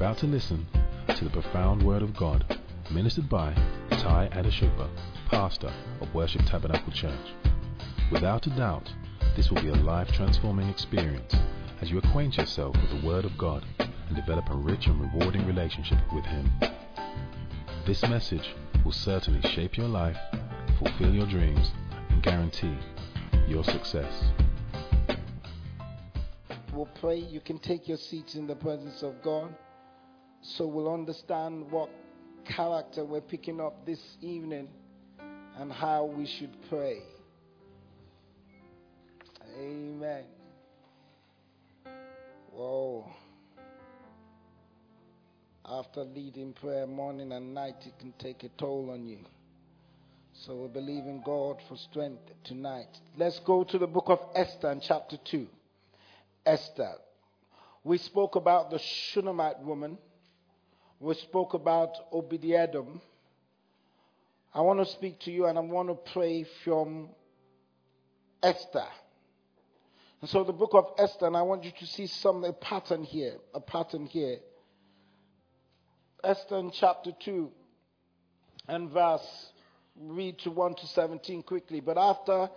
about to listen to the profound Word of God ministered by Tai Adeshugba, pastor of Worship Tabernacle Church. Without a doubt, this will be a life transforming experience as you acquaint yourself with the Word of God and develop a rich and rewarding relationship with Him. This message will certainly shape your life, fulfill your dreams, and guarantee your success. We'll pray. You can take your seats in the presence of God so we'll understand what character we're picking up this evening and how we should pray. Amen. Whoa. After leading prayer morning and night, it can take a toll on you. So we believe in God for strength tonight. Let's go to the book of Esther in chapter 2. Esther. We spoke about the Shunammite woman. We spoke about Obed-Edom. I want to speak to you and I want to pray from Esther. And so the book of Esther, and I want you to see some a pattern here, a pattern here. Esther in chapter 2 and verse, read to 1 to 17 quickly. But after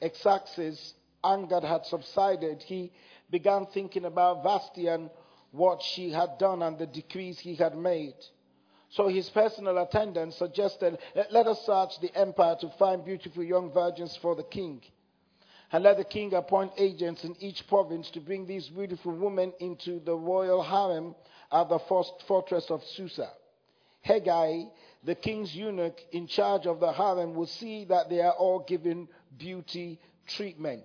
Artaxerxes' anger had subsided, he began thinking about Vashti and what she had done and the decrees he had made. So his personal attendant suggested, let us search the empire to find beautiful young virgins for the king. And let the king appoint agents in each province to bring these beautiful women into the royal harem at the fortress of Susa. Hegai, the king's eunuch in charge of the harem, will see that they are all given beauty treatment.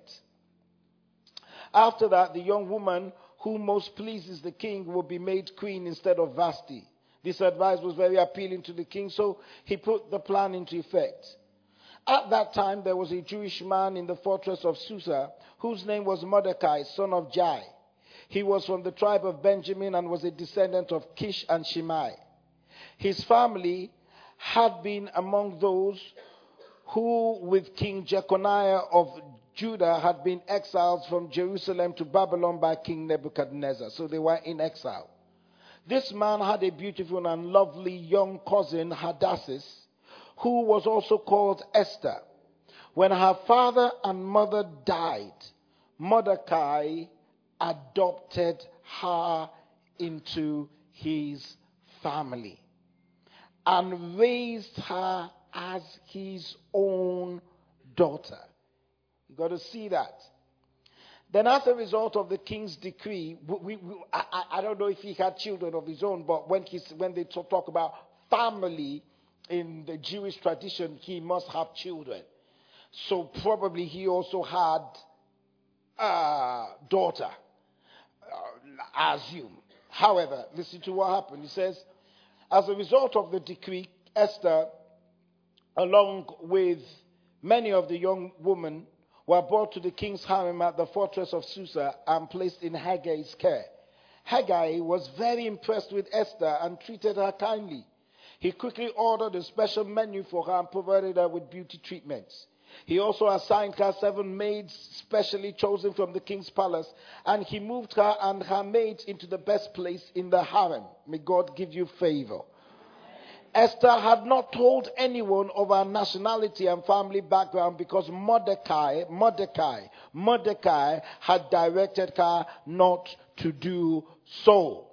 After that, the young woman who most pleases the king will be made queen instead of Vashti. This advice was very appealing to the king, so he put the plan into effect. At that time, there was a Jewish man in the fortress of Susa whose name was Mordecai, son of Jair. He was from the tribe of Benjamin and was a descendant of Kish and Shimei. His family had been among those who, with King Jeconiah of Judah, had been exiled from Jerusalem to Babylon by King Nebuchadnezzar. So they were in exile. This man had a beautiful and lovely young cousin, Hadassah, who was also called Esther. When her father and mother died, Mordecai adopted her into his family and raised her as his own daughter. You got to see that. Then, as a result of the king's decree, we, we, I, I, don't know if he had children of his own, but when, when they talk about family in the Jewish tradition, he must have children. So, probably he also had a daughter, uh, I assume. However, listen to what happened. He says, as a result of the decree, Esther, along with many of the young women, were brought to the king's harem at the fortress of Susa and placed in Hegai's care. Hegai was very impressed with Esther and treated her kindly. He quickly ordered a special menu for her and provided her with beauty treatments. He also assigned her seven maids specially chosen from the king's palace, and he moved her and her maids into the best place in the harem. May God give you favor. Esther had not told anyone of her nationality and family background because Mordecai, Mordecai, Mordecai had directed her not to do so.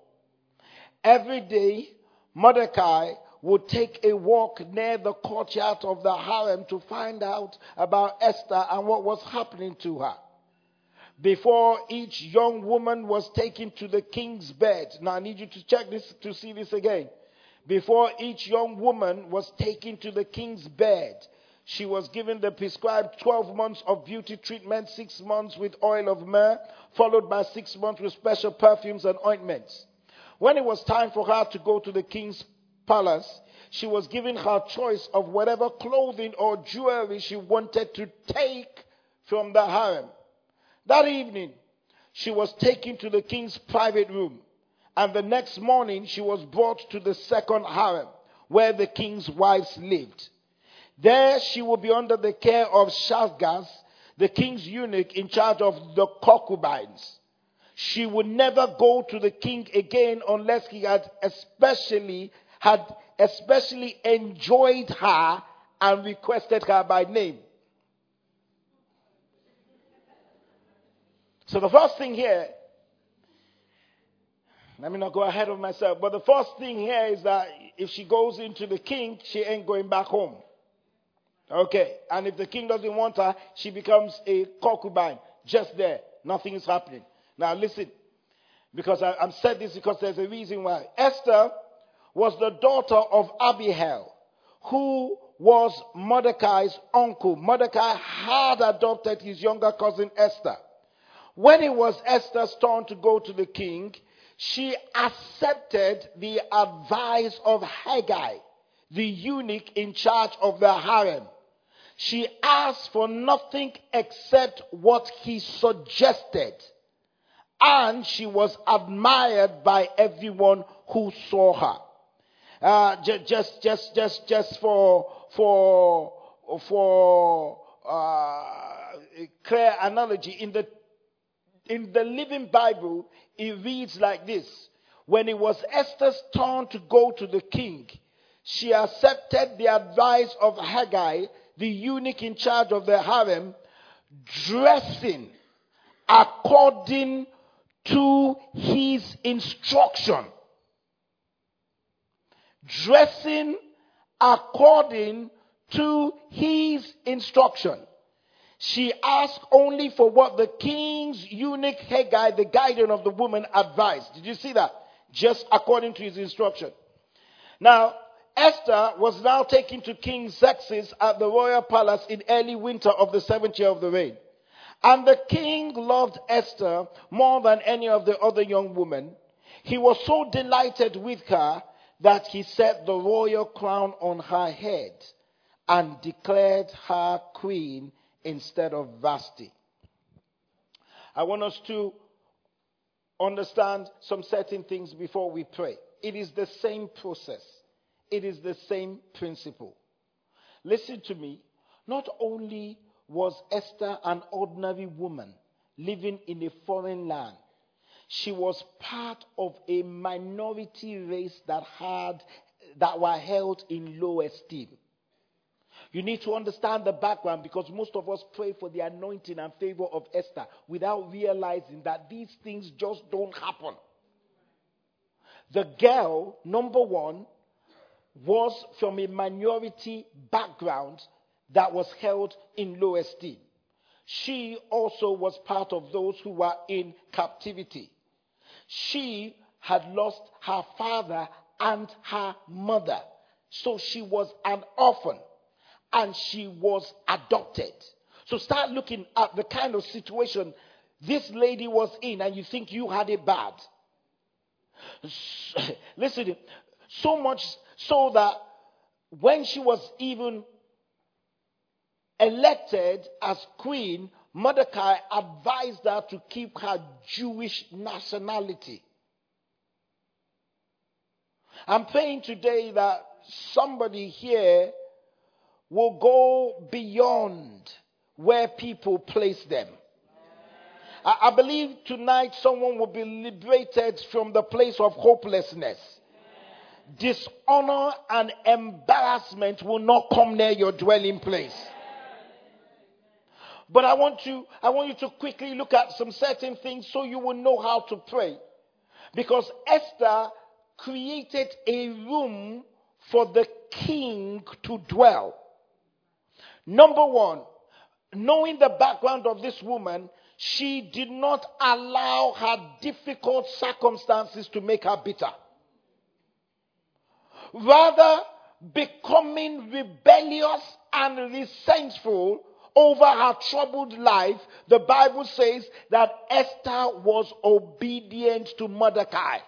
Every day, Mordecai would take a walk near the courtyard of the harem to find out about Esther and what was happening to her. Before each young woman was taken to the king's bed. Now I need you to check this to see this again. Before each young woman was taken to the king's bed, she was given the prescribed 12 months of beauty treatment, six months with oil of myrrh, followed by six months with special perfumes and ointments. When it was time for her to go to the king's palace, she was given her choice of whatever clothing or jewelry she wanted to take from the harem. That evening, she was taken to the king's private room. And the next morning, she was brought to the second harem, where the king's wives lived. There she will be under the care of Shaashgaz, the king's eunuch in charge of the concubines. she would never go to the king again unless he had especially had especially enjoyed her and requested her by name. So the first thing here, let me not go ahead of myself, but the first thing here is that if she goes into the king, she ain't going back home. Okay. And if the king doesn't want her, she becomes a concubine. Just there. Nothing is happening. Now listen. Because I, am said this because there's a reason why. Esther was the daughter of Abihail, who was Mordecai's uncle. Mordecai had adopted his younger cousin Esther. When it was Esther's turn to go to the king, she accepted the advice of Hegai, the eunuch in charge of the harem. She asked for nothing except what he suggested. And she was admired by everyone who saw her. Uh, just, just, just, just for, for, for, uh, clear analogy, in the, in the Living Bible, it reads like this. When it was Esther's turn to go to the king, she accepted the advice of Hegai, the eunuch in charge of the harem, dressing according to his instruction. Dressing according to his instruction. She asked only for what the king's eunuch Hegai, the guardian of the woman, advised. Did you see that? Just according to his instruction. Now, Esther was now taken to King Xerxes at the royal palace in early winter of the seventh year of the reign. And the king loved Esther more than any of the other young women. He was so delighted with her that he set the royal crown on her head and declared her queen instead of Vashti. I want us to understand some certain things before we pray. It is the same process. It is the same principle. Listen to me. Not only was Esther an ordinary woman living in a foreign land, she was part of a minority race that had that were held in low esteem. You need to understand the background because most of us pray for the anointing and favor of Esther without realizing that these things just don't happen. The girl, number one, was from a minority background that was held in low esteem. She also was part of those who were in captivity. She had lost her father and her mother. So she was an orphan and she was adopted. So start looking at the kind of situation this lady was in and you think you had it bad. Listen, so much so that when she was even elected as queen, Mordecai advised her to keep her Jewish nationality. I'm praying today that somebody here will go beyond where people place them. I, I believe tonight someone will be liberated from the place of hopelessness dishonor and embarrassment will not come near your dwelling place. But I want you, I want you to quickly look at some certain things so you will know how to pray. Because Esther created a room for the king to dwell. Number one, knowing the background of this woman, she did not allow her difficult circumstances to make her bitter rather becoming rebellious and resentful over her troubled life, the Bible says that Esther was obedient to Mordecai.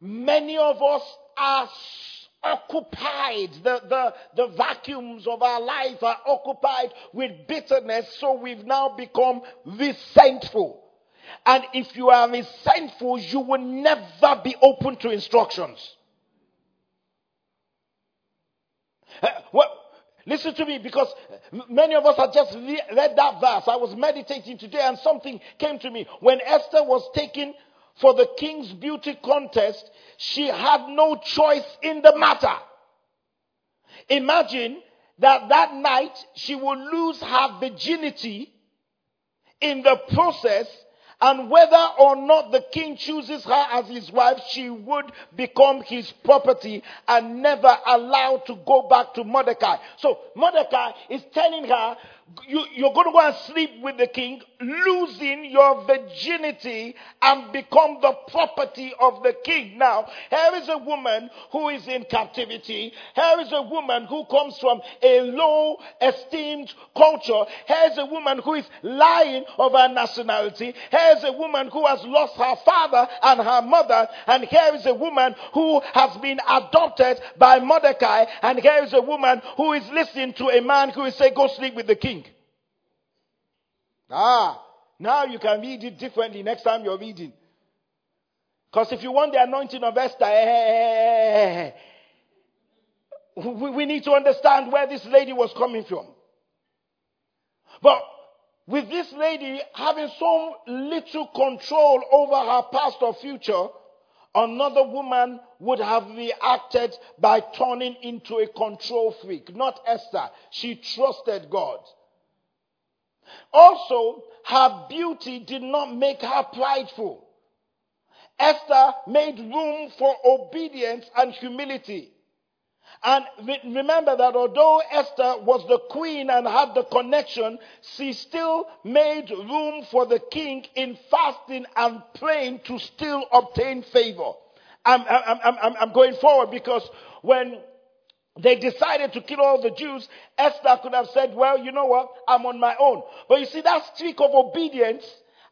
Many of us are occupied, the, the, the vacuums of our life are occupied with bitterness, so we've now become resentful. And if you are resentful, you will never be open to instructions. Uh, well, Listen to me because many of us have just read that verse. I was meditating today and something came to me. When Esther was taken for the king's beauty contest, she had no choice in the matter. Imagine that that night she will lose her virginity in the process and whether or not the king chooses her as his wife, she would become his property and never allowed to go back to Mordecai. So Mordecai is telling her, you, you're going to go and sleep with the king, losing your virginity and become the property of the king. Now, here is a woman who is in captivity. Here is a woman who comes from a low esteemed culture. Here is a woman who is lying of her nationality. Here is a woman who has lost her father and her mother. And here is a woman who has been adopted by Mordecai. And here is a woman who is listening to a man who is saying, go sleep with the king. Ah, now you can read it differently next time you're reading. Because if you want the anointing of Esther, eh, we need to understand where this lady was coming from. But with this lady having so little control over her past or future, another woman would have reacted by turning into a control freak. Not Esther. She trusted God. Also, her beauty did not make her prideful. Esther made room for obedience and humility. And remember that although Esther was the queen and had the connection, she still made room for the king in fasting and praying to still obtain favor. I'm, I'm, I'm, I'm going forward because when they decided to kill all the Jews. Esther could have said, Well, you know what? I'm on my own. But you see, that streak of obedience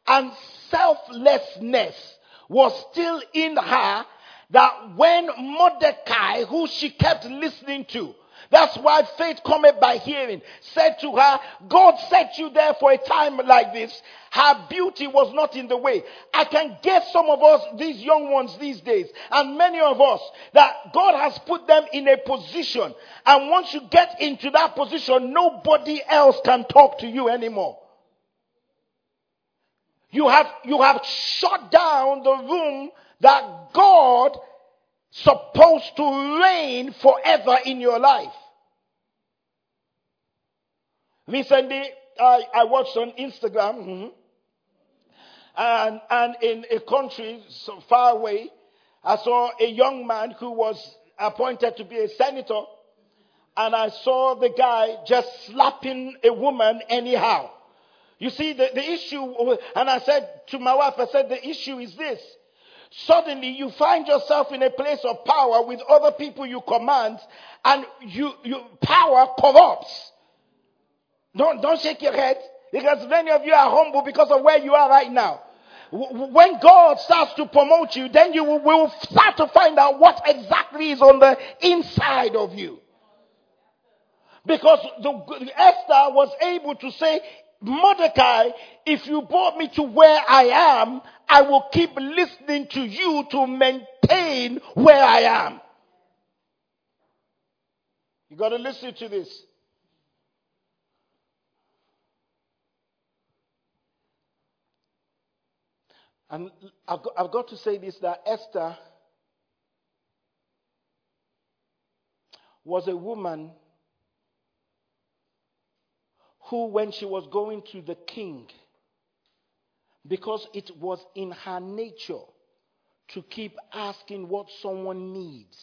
and selflessness was still in her that when Mordecai, who she kept listening to, that's why faith cometh by hearing. Said to her, God set you there for a time like this. Her beauty was not in the way. I can get some of us, these young ones these days, and many of us, that God has put them in a position. And once you get into that position, nobody else can talk to you anymore. You have, you have shut down the room that God supposed to reign forever in your life. Recently, I, I watched on Instagram, mm-hmm, and, and in a country so far away, I saw a young man who was appointed to be a senator, and I saw the guy just slapping a woman anyhow. You see, the, the issue, and I said to my wife, I said, the issue is this. Suddenly you find yourself in a place of power with other people you command and you, you, power corrupts. Don't, don't shake your head because many of you are humble because of where you are right now. When God starts to promote you, then you will, will start to find out what exactly is on the inside of you. Because the, Esther was able to say, Mordecai, if you brought me to where I am, I will keep listening to you to maintain where I am. You got to listen to this. And I've got, I've got to say this that Esther was a woman who, when she was going to the king, because it was in her nature to keep asking what someone needs,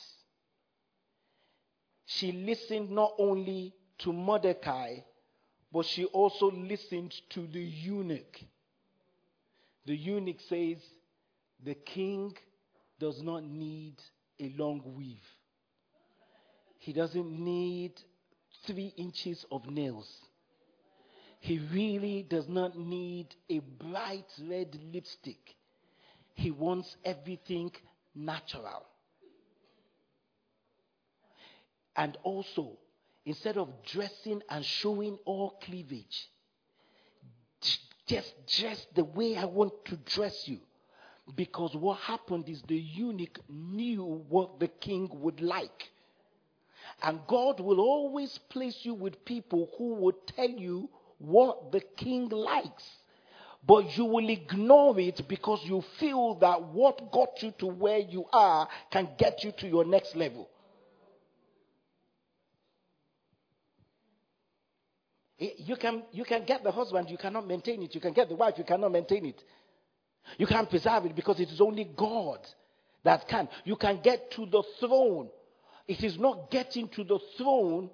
she listened not only to Mordecai, but she also listened to the eunuch. The eunuch says, The king does not need a long weave. He doesn't need three inches of nails. He really does not need a bright red lipstick. He wants everything natural. And also, instead of dressing and showing all cleavage, just dress the way I want to dress you. Because what happened is the eunuch knew what the king would like. And God will always place you with people who will tell you what the king likes. But you will ignore it because you feel that what got you to where you are can get you to your next level. Eh, you can, you can get the husband, you cannot maintain it. You can get the wife, you cannot maintain it. You can't preserve it because it is only God that can. You can get to the throne. It is not getting to the throne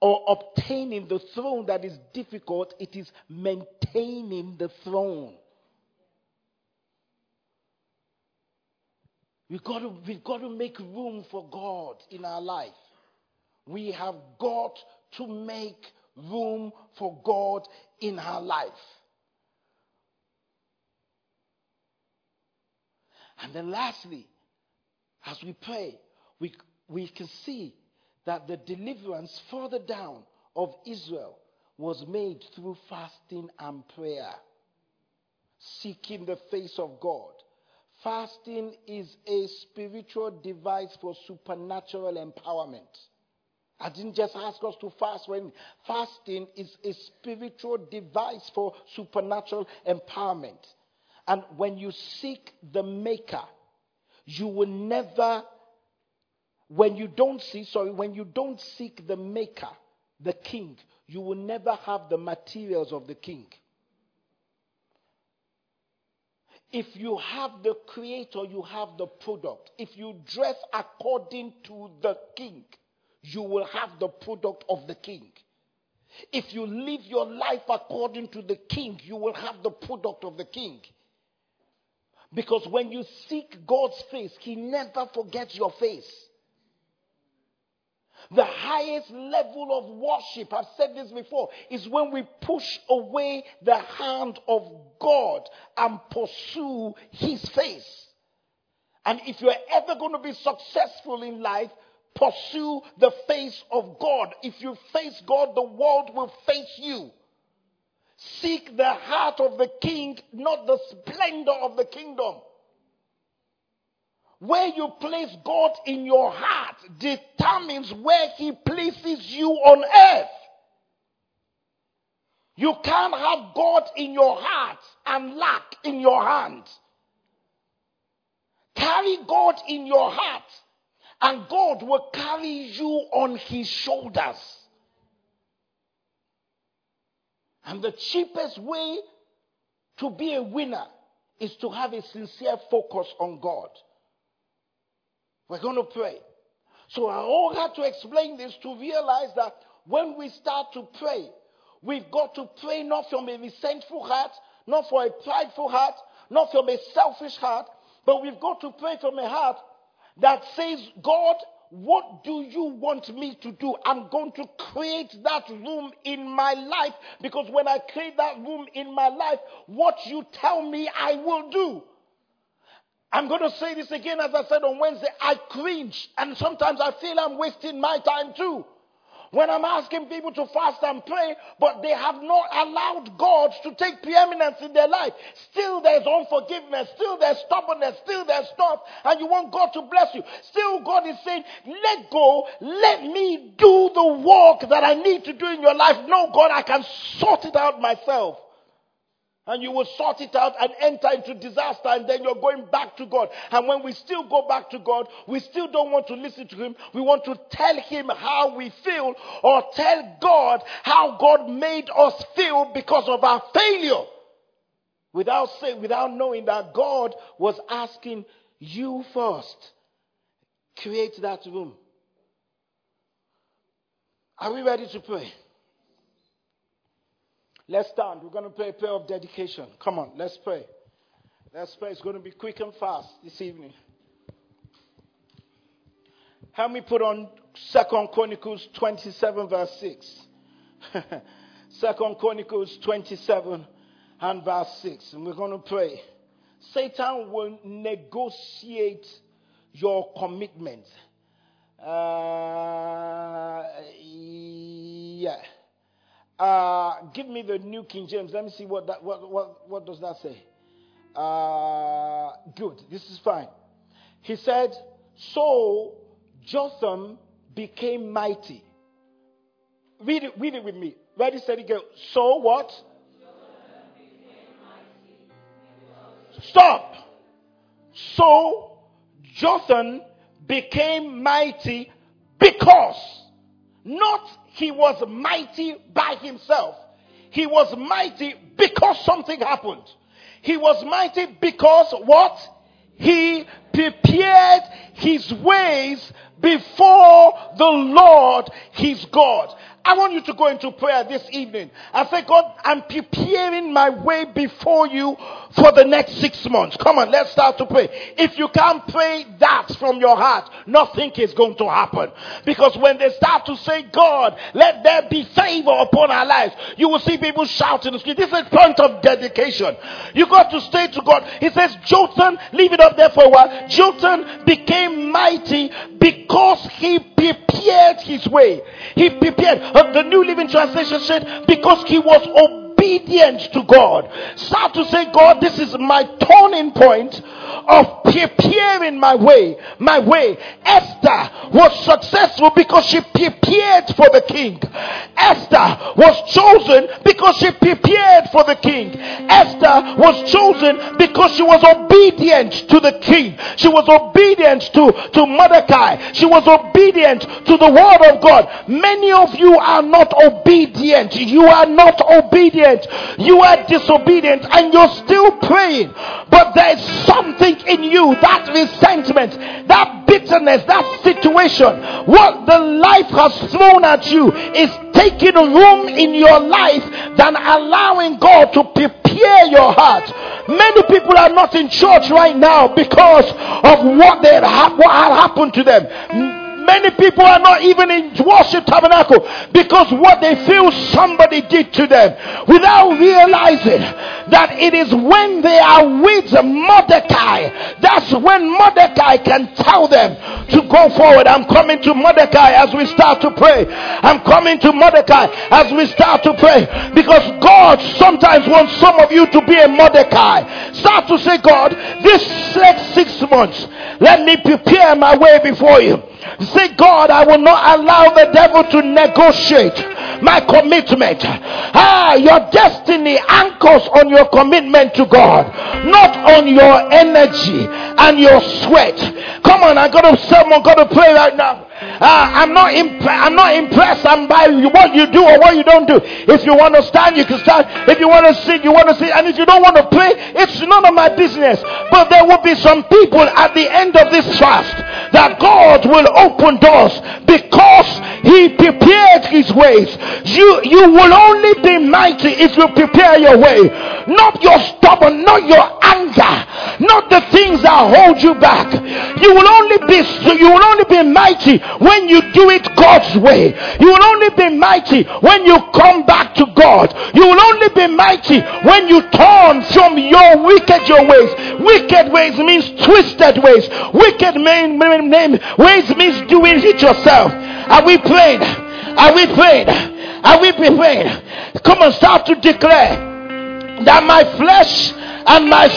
or obtaining the throne that is difficult, it is maintaining the throne. We've got, to, we've got to make room for God in our life. We have got to make room for God in our life. And then, lastly, as we pray, we, we can see that the deliverance further down of Israel was made through fasting and prayer, seeking the face of God. Fasting is a spiritual device for supernatural empowerment. I didn't just ask us to fast when fasting is a spiritual device for supernatural empowerment. And when you seek the Maker, you will never, when you don't see, sorry, when you don't seek the Maker, the King, you will never have the materials of the King. If you have the Creator, you have the product. If you dress according to the King, you will have the product of the king. If you live your life according to the king, you will have the product of the king. Because when you seek God's face, He never forgets your face. The highest level of worship, I've said this before, is when we push away the hand of God and pursue His face. And if you're ever going to be successful in life, Pursue the face of God. If you face God, the world will face you. Seek the heart of the king, not the splendor of the kingdom. Where you place God in your heart determines where he places you on earth. You can't have God in your heart and lack in your hand. Carry God in your heart and God will carry you on his shoulders. And the cheapest way to be a winner is to have a sincere focus on God. We're going to pray. So I all had to explain this to realize that when we start to pray, we've got to pray not from a resentful heart, not from a prideful heart, not from a selfish heart, but we've got to pray from a heart that says, God, what do you want me to do? I'm going to create that room in my life because when I create that room in my life, what you tell me I will do. I'm going to say this again as I said on Wednesday. I cringe and sometimes I feel I'm wasting my time too. When I'm asking people to fast and pray, but they have not allowed God to take preeminence in their life. Still there's unforgiveness. Still there's stubbornness. Still there's stuff. And you want God to bless you. Still God is saying, let go. Let me do the work that I need to do in your life. No, God, I can sort it out myself and you will sort it out and enter into disaster and then you're going back to God. And when we still go back to God, we still don't want to listen to Him. We want to tell Him how we feel or tell God how God made us feel because of our failure. Without say, without knowing that God was asking you first. Create that room. Are we ready to pray? Let's stand. We're going to pray a prayer of dedication. Come on, let's pray. Let's pray. It's going to be quick and fast this evening. Help me put on Second Chronicles 27, verse 6. Second Chronicles 27 and verse 6. And we're going to pray. Satan will negotiate your commitment. Uh, yeah. Uh, give me the New King James. Let me see what that what what, what does that say. Uh, good. This is fine. He said, "So Jotham became mighty. Read it, read it with me. Ready, steady, go. So what? Stop. So Jotham became mighty because not he was mighty by himself. He was mighty because something happened. He was mighty because what? He prepared his ways before the Lord his God. I want you to go into prayer this evening. I say, God, I'm preparing my way before you for the next six months. Come on, let's start to pray. If you can't pray that from your heart, nothing is going to happen. Because when they start to say, God, let there be favor upon our lives, you will see people shout in the street. This is a point of dedication. You got to stay to God. He says, Jotham, leave it up there for a while. Jotham became mighty because he prepared his way. He prepared. Uh, the New Living Translation said, because he was obedient to God. Start to say, God, this is my turning point of preparing my way. My way. Esther was successful because she prepared for the king. Esther was chosen because she prepared for the king. Esther was chosen because she was obedient to the king. She was obedient to, to Mordecai. She was obedient to the word of God. Many of you are not obedient. You are not obedient. You are disobedient and you're still praying. But there is something in you, that resentment, that bitterness, that situation, what the life has thrown at you is taking room in your life than allowing God to prepare your heart. Many people are not in church right now because of what, they what had happened to them Many people are not even in worship tabernacle because what they feel somebody did to them without realizing that it is when they are with Mordecai that's when Mordecai can tell them to go forward. I'm coming to Mordecai as we start to pray. I'm coming to Mordecai as we start to pray because God sometimes wants some of you to be a Mordecai. Start to say, God, this next six months, let me prepare my way before you. Say, God, I will not allow the devil to negotiate my commitment. Ah, your destiny anchors on your commitment to God, not on your energy and your sweat. Come on, I gotta someone gotta pray right now. Uh, I'm not imp- I'm not impressed. I'm by what you do or what you don't do. If you want to stand, you can stand. If you want to sit, you want to sit. And if you don't want to pray, it's none of my business. But there will be some people at the end of this fast that God will open doors because He prepared His ways. You you will only be mighty if you prepare your way, not your stubborn, not your anger, not the things that hold you back. You will only be you will only be mighty when you do it God's way. You will only be mighty when you come back to God. You will only be mighty when you turn from your wicked your ways. Wicked ways means twisted ways. Wicked main, main, main ways means doing it yourself. Are we praying? Are we praying? Are we praying? Come on, start to declare that my flesh and my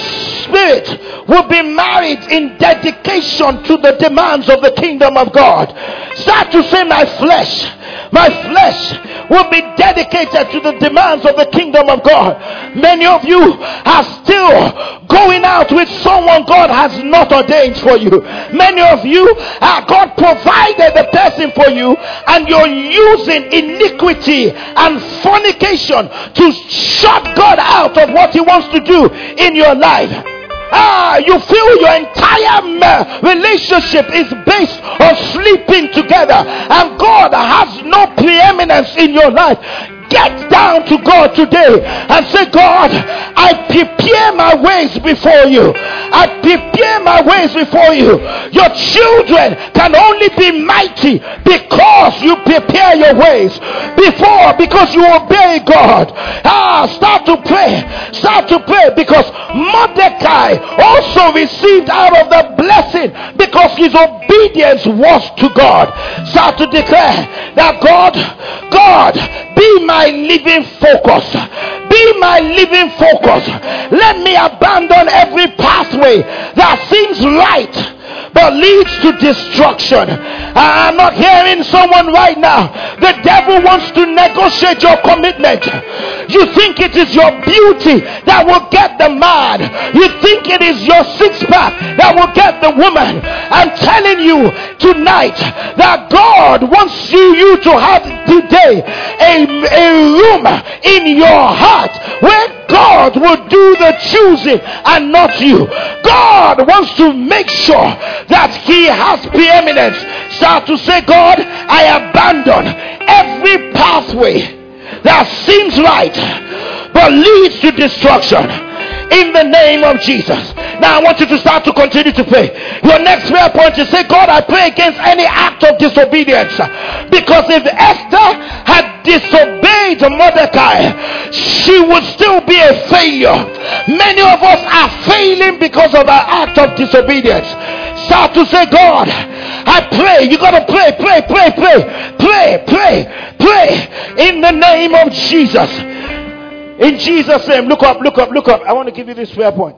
spirit will be married in dedication to the demands of the kingdom of God. Start to say, My flesh, my flesh will be dedicated to the demands of the kingdom of God. Many of you are still going out with someone God has not ordained for you. Many of you, uh, God provided the person for you, and you're using iniquity and fornication to shut God out of what He wants to do in your life. Ah, you feel your entire relationship is based on sleeping together, and God has no preeminence in your life. Get down to God today and say, God, I prepare my ways before you. I prepare my ways before you. Your children can only be mighty because you prepare your ways. Before, because you obey God. Ah, start to pray. Start to pray because Mordecai also received out of the blessing because his obedience was to God. Start to declare that God, God, be my living focus. Be my living focus. Let me abandon every pathway that seems right but leads to destruction. I'm not hearing someone right now. The devil wants to negotiate your commitment. You think it is your beauty that will get the man. You think it is your six pack that will get the woman. I'm telling you tonight that God wants you, you to have today a, a room in your heart where God will do the choosing and not you. God wants to make sure that He has preeminence. Start to say, God, I abandon every pathway that seems right but leads to destruction in the name of Jesus. Now I want you to start to continue to pray. Your next prayer point is say, God, I pray against any act of disobedience. Because if Esther had disobeyed Mordecai, she would still be a failure. Many of us are failing because of our act of disobedience. Start to say, God, I pray. You got to pray, pray, pray, pray, pray, pray, pray in the name of Jesus. In Jesus' name, look up, look up, look up. I want to give you this prayer point.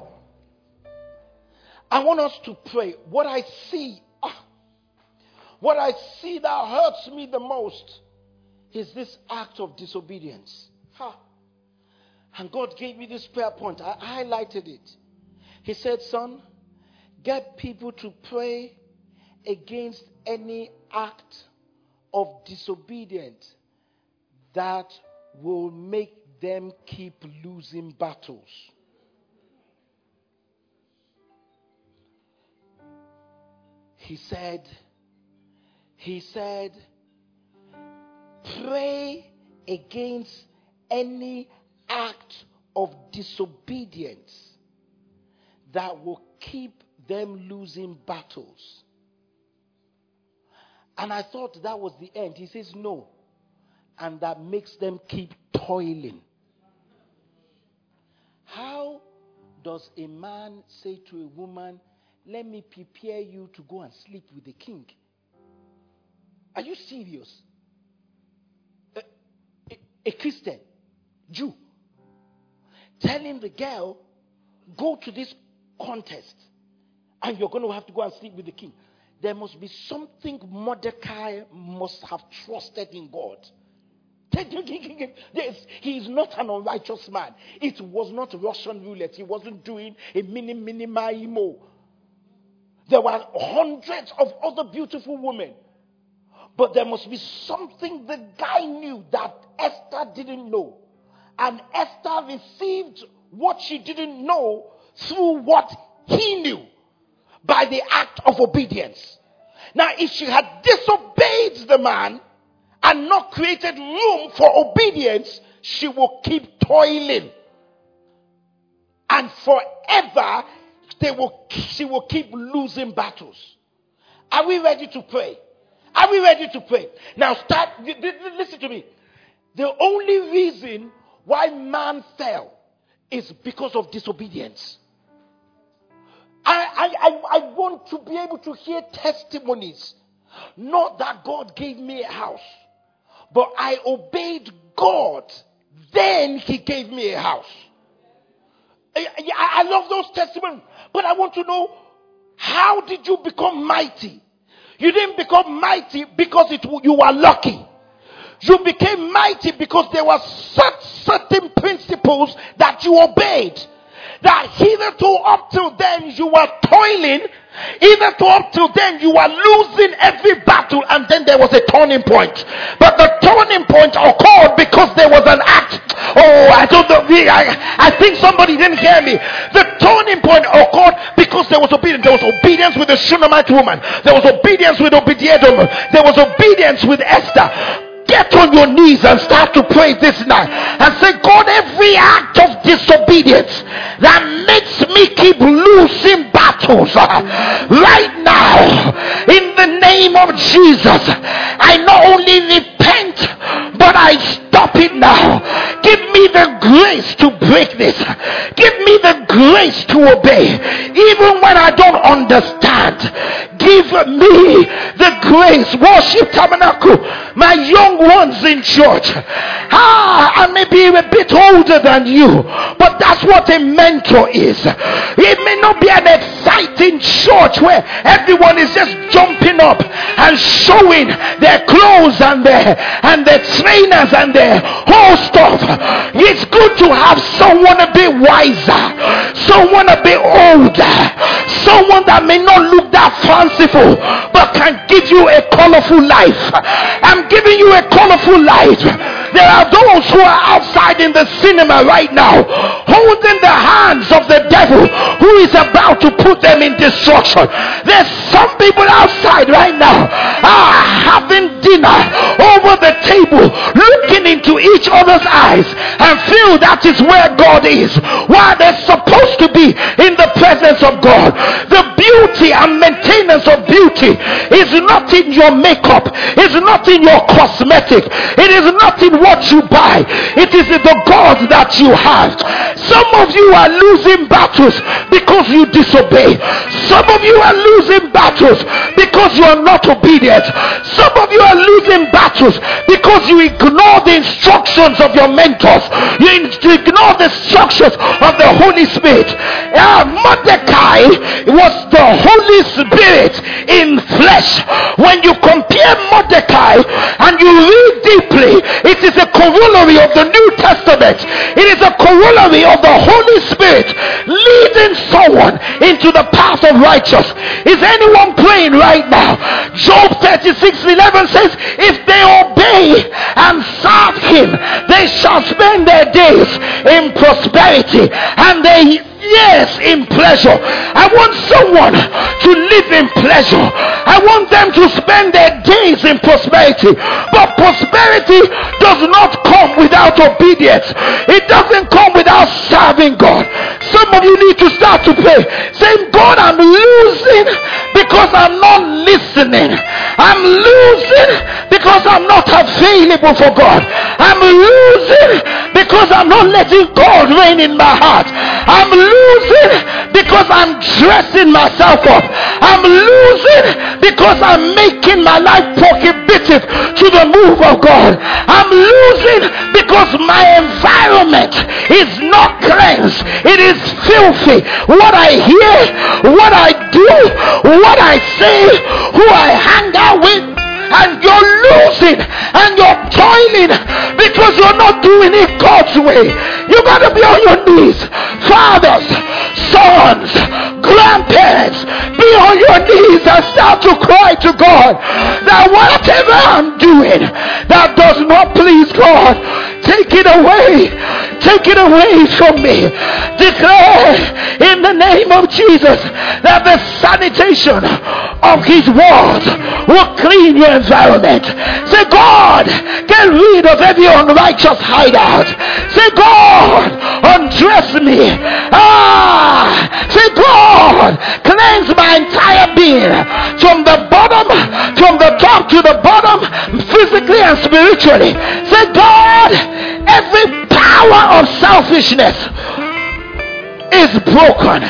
I want us to pray. What I see, ah, what I see that hurts me the most is this act of disobedience. Ha. And God gave me this prayer point. I highlighted it. He said, Son, get people to pray against any act of disobedience that will make them keep losing battles. He said, He said, pray against any act of disobedience that will keep them losing battles. And I thought that was the end. He says, no. And that makes them keep toiling. How does a man say to a woman, Let me prepare you to go and sleep with the king? Are you serious? A, Christian, Jew, telling the girl, Go to this contest and you're going to have to go and sleep with the king. There must be something Mordecai must have trusted in God he is not an unrighteous man. It was not Russian roulette. He wasn't doing a mini mini imo. There were hundreds of other beautiful women. But there must be something the guy knew that Esther didn't know. And Esther received what she didn't know through what he knew by the act of obedience. Now, if she had disobeyed the man, and not created room for obedience, she will keep toiling. And forever, they will, she will keep losing battles. Are we ready to pray? Are we ready to pray? Now start, listen to me. The only reason why man fell is because of disobedience. I, I, I, want to be able to hear testimonies. Not that God gave me a house. But I obeyed God. Then he gave me a house. I, I love those testimonies. But I want to know how did you become mighty? You didn't become mighty because it, you were lucky. You became mighty because there were such certain principles that you obeyed. That hitherto up till then you were toiling hitherto up till then, you were losing every battle, and then there was a turning point. But the turning point occurred because there was an act. Oh, I don't know. I, I think somebody didn't hear me. The turning point occurred because there was obedience. There was obedience with the Shunammite woman. There was obedience with Obadiah. There was obedience with Esther get on your knees and start to pray this night and say, God, every act of disobedience that makes me keep losing battles uh, right now, in the name of Jesus, I not only repent, but I stop it now. Give me the grace to break this. Give me the grace to obey, even when I don't understand. Give me the grace. Worship tabernacle. My young ones in church. Ah, I may be a bit older than you, but that's what a mentor is. It may not be an exciting church where everyone is just jumping up and showing their clothes and their and their trainers and their whole stuff. It's good to have someone a bit wiser, someone a bit older, someone that may not look that fanciful but can give you a colorful life. I'm giving you a colorful life. There are those who are outside in the cinema right now holding the hands of the devil who is about to put them in destruction. There's some people outside right now are having dinner over the table, looking into each other's eyes and feel that is where God is. While they're supposed to be in the presence of God. The beauty and maintenance of beauty is not in your makeup, it's not in your cosmetic, it is not in what you buy, it is in the God that you have. Some of you are losing battles because you disobey. Some of you are losing battles because you are not obedient. Some of you are losing battles because you ignore the instructions of your mentors. You ignore the instructions of the Holy Spirit. Uh, Mordecai was the Holy Spirit in flesh. When you compare Mordecai and you read deeply, it is a corollary of the New Testament. It is a corollary of the Holy Spirit leading someone into the path of righteousness. Is anyone praying right now? Job 36 11 says, If they obey and serve him, they shall spend their days in prosperity and they years in pleasure. I want someone to live in pleasure. I want them to spend their days in prosperity. But prosperity does not come without obedience. It doesn't come without serving God. Some of you need to start to pray. Saying, God, I'm losing because I'm not listening. I'm losing because I'm not available for God. I'm losing because I'm not letting God reign in my heart. I'm losing because I'm dressing myself up. I'm losing because I'm making my life prohibitive to the move of God. I'm losing because my environment is not cleansed. It is filthy. What I hear, what I do, what I say, who I hang out with, and you're losing and you're toiling because you're not doing it God's way. You gotta be on your knees. Fathers, sons, grandparents, be on your knees and start to cry to God that whatever I'm doing that does not please God, take it away. Take it away from me. Declare in the name of Jesus that the sanitation of his words will clean your environment. Say, God, get rid of every unrighteous hideout. Say, God, undress me. Ah, say, God, cleanse my entire being from the bottom, from the top to the bottom, physically and spiritually. Say, God, every power of selfishness is broken.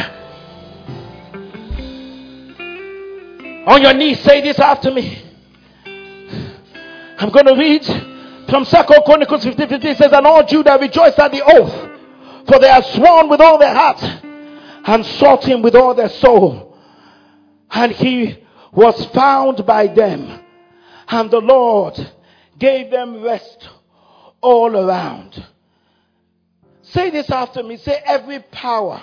On your knees, say this after me. I'm going to read from Second Chronicles 15 15 says, And all Judah rejoiced at the oath, for they had sworn with all their heart and sought him with all their soul. And he was found by them, and the Lord gave them rest all around. Say this after me. Say, every power.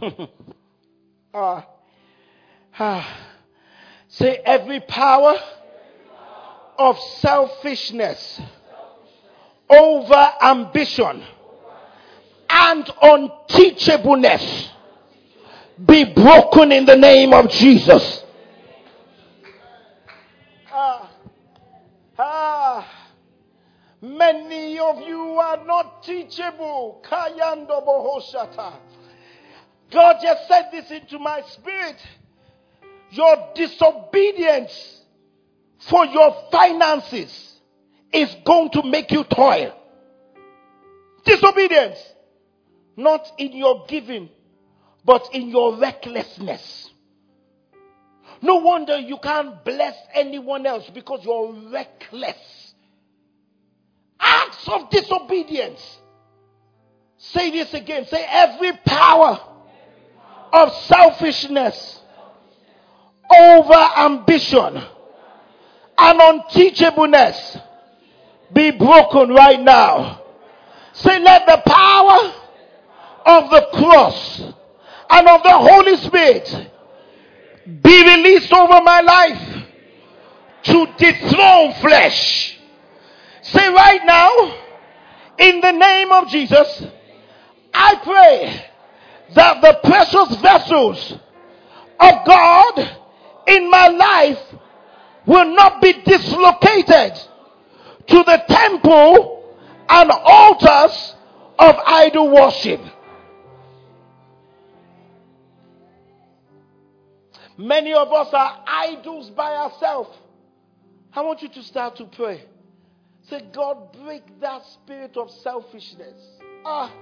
ah, ah. Say, every power of selfishness over ambition and unteachableness be broken in the name of Jesus. Many of you are not teachable. God just said this into my spirit. Your disobedience for your finances is going to make you toil. Disobedience. Not in your giving, but in your recklessness. No wonder you can't bless anyone else because you're reckless. Acts of disobedience. Say this again. Say every power of selfishness over ambition and unteachableness be broken right now. Say, let the power of the cross and of the Holy Spirit be released over my life to dethrone flesh. Say right now, in the name of Jesus, I pray that the precious vessels of God in my life will not be dislocated to the temple and altars of idol worship. Many of us are idols by ourselves. I want you to start to pray. Say, God, break that spirit of selfishness, ah,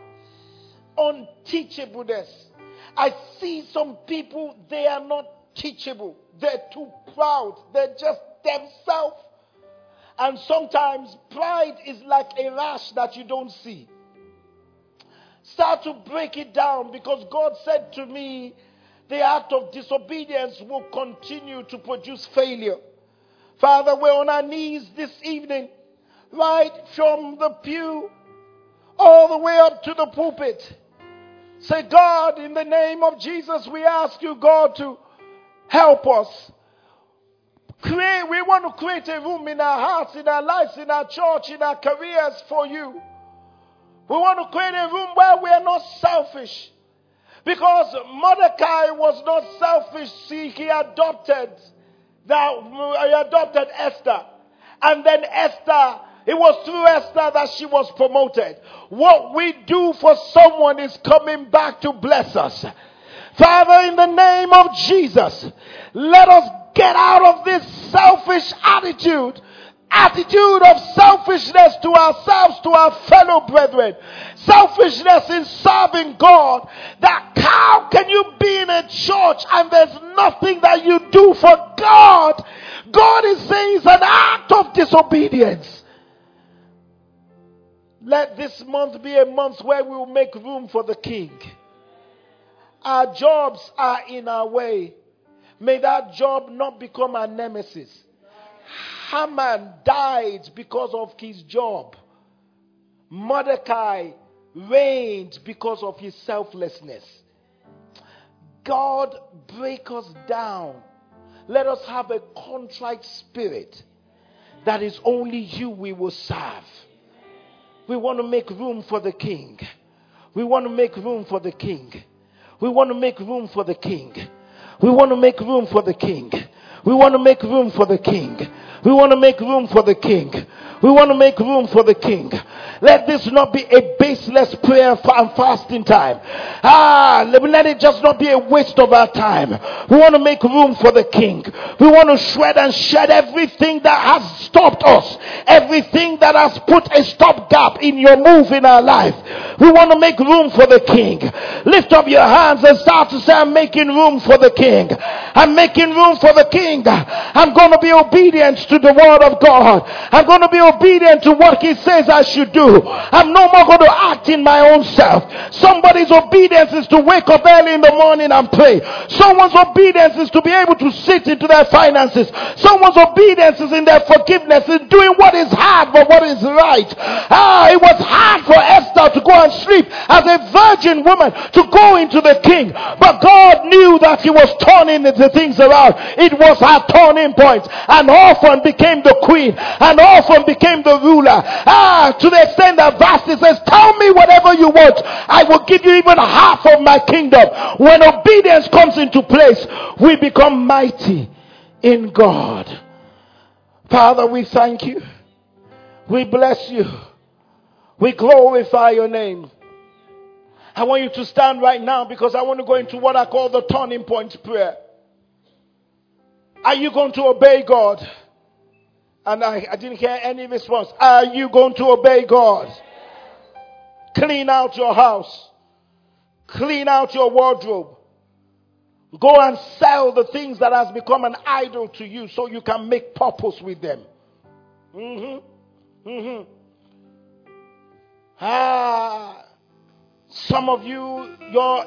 unteachableness. I see some people, they are not teachable. They're too proud. They're just themselves. And sometimes pride is like a rash that you don't see. Start to break it down because God said to me, the act of disobedience will continue to produce failure. Father, we're on our knees this evening, right from the pew all the way up to the pulpit. Say, God, in the name of Jesus, we ask you, God, to help us. Create, we want to create a room in our hearts, in our lives, in our church, in our careers for you. We want to create a room where we are not selfish. Because Mordecai was not selfish. See, he adopted that, he adopted Esther. And then Esther, it was through Esther that she was promoted. What we do for someone is coming back to bless us. Father, in the name of Jesus, let us get out of this selfish attitude attitude of selfishness to ourselves, to our fellow brethren. Selfishness in serving God. That how can you be in a church and there's nothing that you do for God? God is saying it's an act of disobedience. Let this month be a month where we will make room for the King. Our jobs are in our way. May that job not become our nemesis. Haman died because of his job. Mordecai reigned because of his selflessness. God, break us down. Let us have a contrite spirit that is only you we will serve. We want to make room for the king. We want to make room for the king. We want to make room for the king. We want to make room for the king. We want to make room for the king. We want to make room for the king. We want to make room for the king. Let this not be a baseless prayer and fasting time. Ah, let it just not be a waste of our time. We want to make room for the king. We want to shred and shed everything that has stopped us. Everything that has put a stopgap in your move in our life. We want to make room for the king. Lift up your hands and start to say, I'm making room for the king. I'm making room for the king. I'm going to be obedient to the word of God. I'm going to be obedient to what he says I should do. I'm no more going to act in my own self. Somebody's obedience is to wake up early in the morning and pray. Someone's obedience is to be able to sit into their finances. Someone's obedience is in their forgiveness, in doing what is hard but what is right. Ah, it was hard for Esther to go and sleep as a virgin woman to go into the king. But God knew that he was turning the things around. It was her turning point. And often became the queen and often became the ruler. Ah, to the extent that Vashti says, tell me whatever you want. I will give you even half of my kingdom. When obedience comes into place, we become mighty in God. Father, we thank you. We bless you. We glorify your name. I want you to stand right now because I want to go into what I call the turning point prayer. Are you going to obey God? And I, I didn't hear any response. Are you going to obey God? Clean out your house. Clean out your wardrobe. Go and sell the things that has become an idol to you so you can make purpose with them. Mm-hmm. Mm-hmm. Ah, some of you, your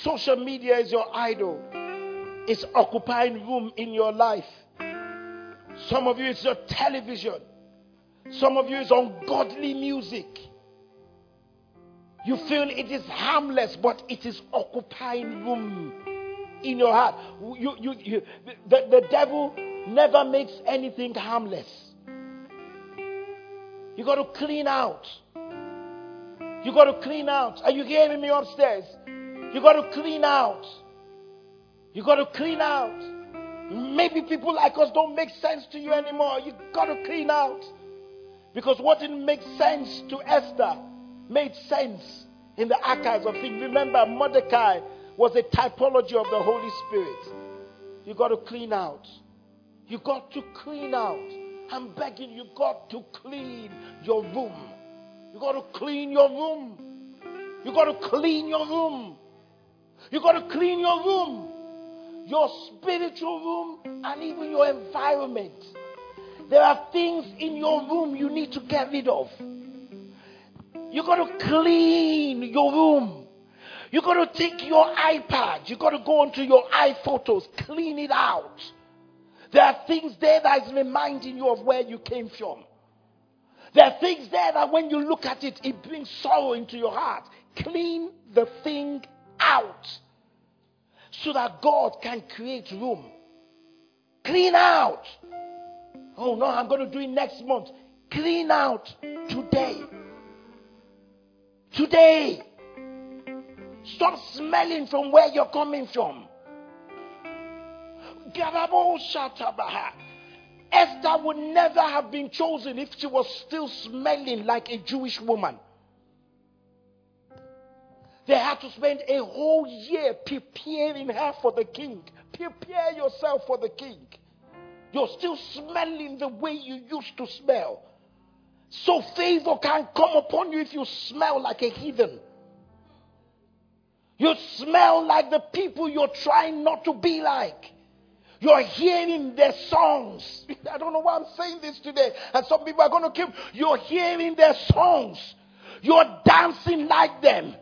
Social media is your idol. It's occupying room in your life. Some of you, it's your television. Some of you, it's ungodly music. You feel it is harmless, but it is occupying room in your heart. You, you, you, the, the devil never makes anything harmless. You got to clean out. You got to clean out. Are you hearing me upstairs? You got to clean out. You got to clean out. Maybe people like us don't make sense to you anymore. You got to clean out. Because what didn't make sense to Esther made sense in the archives of things. Remember, Mordecai was a typology of the Holy Spirit. You got to clean out. You got to clean out. I'm begging you, got to clean your room. You got to clean your room. You got to clean your room. You got to clean your room, your spiritual room, and even your environment. There are things in your room you need to get rid of. You got to clean your room. You got to take your iPad. You got to go onto your iPhotos, clean it out. There are things there that is reminding you of where you came from. There are things there that when you look at it, it brings sorrow into your heart. Clean the thing out so that God can create room. Clean out. Oh no, I'm going to do it next month. Clean out today. Today. Stop smelling from where you're coming from. Esther would never have been chosen if she was still smelling like a Jewish woman. They had to spend a whole year preparing her for the king. Prepare yourself for the king. You're still smelling the way you used to smell. So favor can come upon you if you smell like a heathen. You smell like the people you're trying not to be like. You're hearing their songs. I don't know why I'm saying this today. And some people are going to keep. You're hearing their songs. You're dancing like them.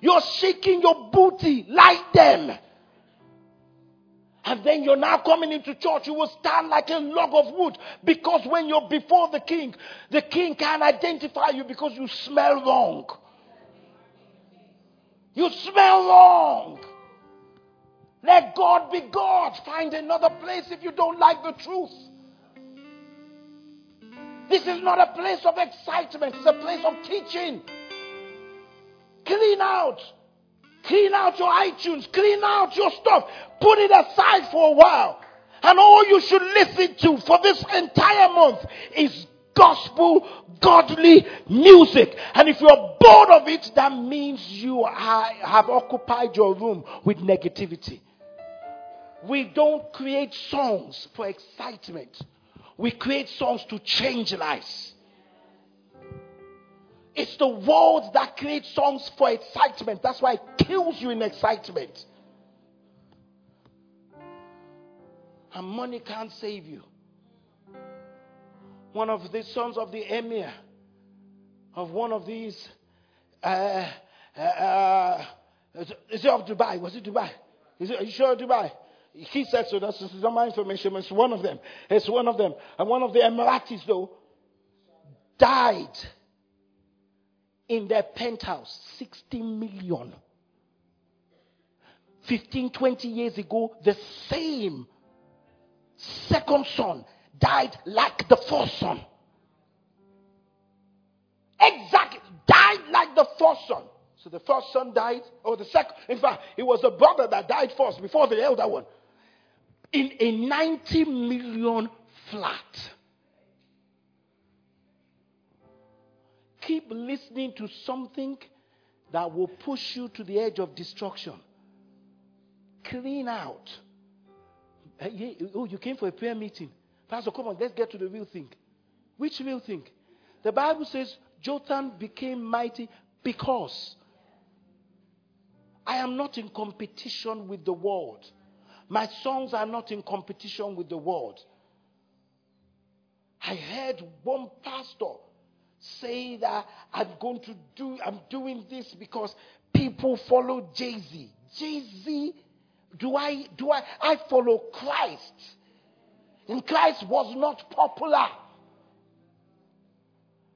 You're shaking your booty like them. And then you're now coming into church, you will stand like a log of wood. Because when you're before the king, the king can identify you because you smell wrong. You smell wrong. Let God be God. Find another place if you don't like the truth. This is not a place of excitement, it's a place of teaching. Clean out. Clean out your iTunes. Clean out your stuff. Put it aside for a while. And all you should listen to for this entire month is gospel, godly music. And if you're bored of it, that means you have occupied your room with negativity. We don't create songs for excitement. We create songs to change lives. It's the world that creates songs for excitement. That's why it kills you in excitement. And money can't save you. One of the sons of the emir of one of these, uh, uh, uh, is it of Dubai? Was it Dubai? Is it, are you sure Dubai? He said so. That's not my information. It's one of them. It's one of them. And one of the Emiratis, though, died in their penthouse 60 million. 15, 20 years ago, the same second son died like the first son. Exactly, died like the first son. So the first son died, or the second, in fact, it was the brother that died first before the elder one. In a 90 million flat. Keep listening to something that will push you to the edge of destruction. Clean out. Oh, you came for a prayer meeting. Pastor, come on, let's get to the real thing. Which real thing? The Bible says Jotham became mighty because I am not in competition with the world. My songs are not in competition with the world. I heard one pastor say that I'm going to do, I'm doing this because people follow Jay Z. Jay Z, do I, do I, I follow Christ. And Christ was not popular.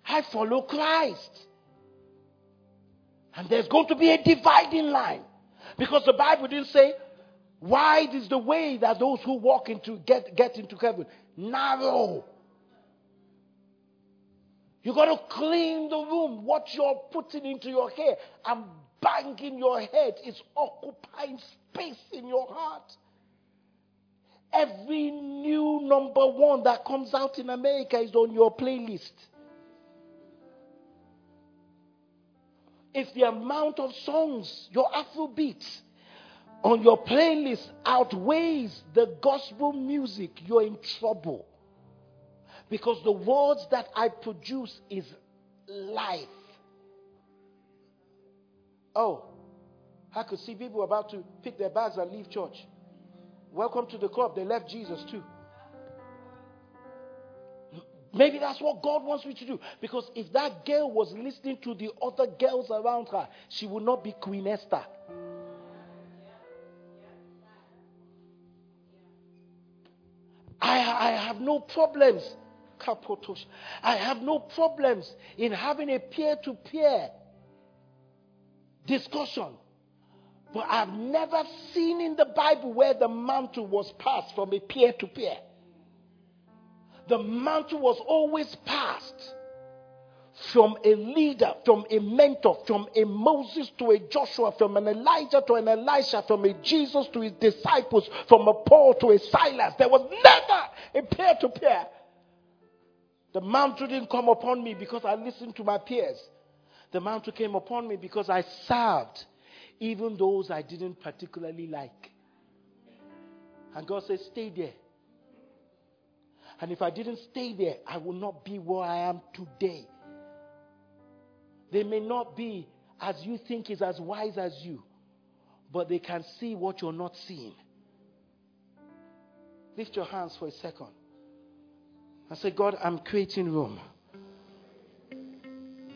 I follow Christ. And there's going to be a dividing line. Because the Bible didn't say, wide is the way that those who walk into get, get into heaven. Narrow. You got to clean the room. What you're putting into your hair and banging your head is occupying space in your heart. Every new number one that comes out in America is on your playlist. If the amount of songs, your Afrobeats, on your playlist outweighs the gospel music, you're in trouble. Because the words that I produce is life. Oh, I could see people about to pick their bags and leave church. Welcome to the club. They left Jesus too. Maybe that's what God wants me to do. Because if that girl was listening to the other girls around her, she would not be Queen Esther. I, I have no problems. I have no problems in having a peer to peer discussion. But I've never seen in the Bible where the mantle was passed from a peer to peer. The mantle was always passed from a leader, from a mentor, from a Moses to a Joshua, from an Elijah to an Elisha, from a Jesus to his disciples, from a Paul to a Silas. There was never a peer to peer. The mantle didn't come upon me because I listened to my peers. The mantle came upon me because I served even those I didn't particularly like. And God said, Stay there. And if I didn't stay there, I would not be where I am today. They may not be as you think is as wise as you, but they can see what you're not seeing. Lift your hands for a second. I say, God, I'm creating room.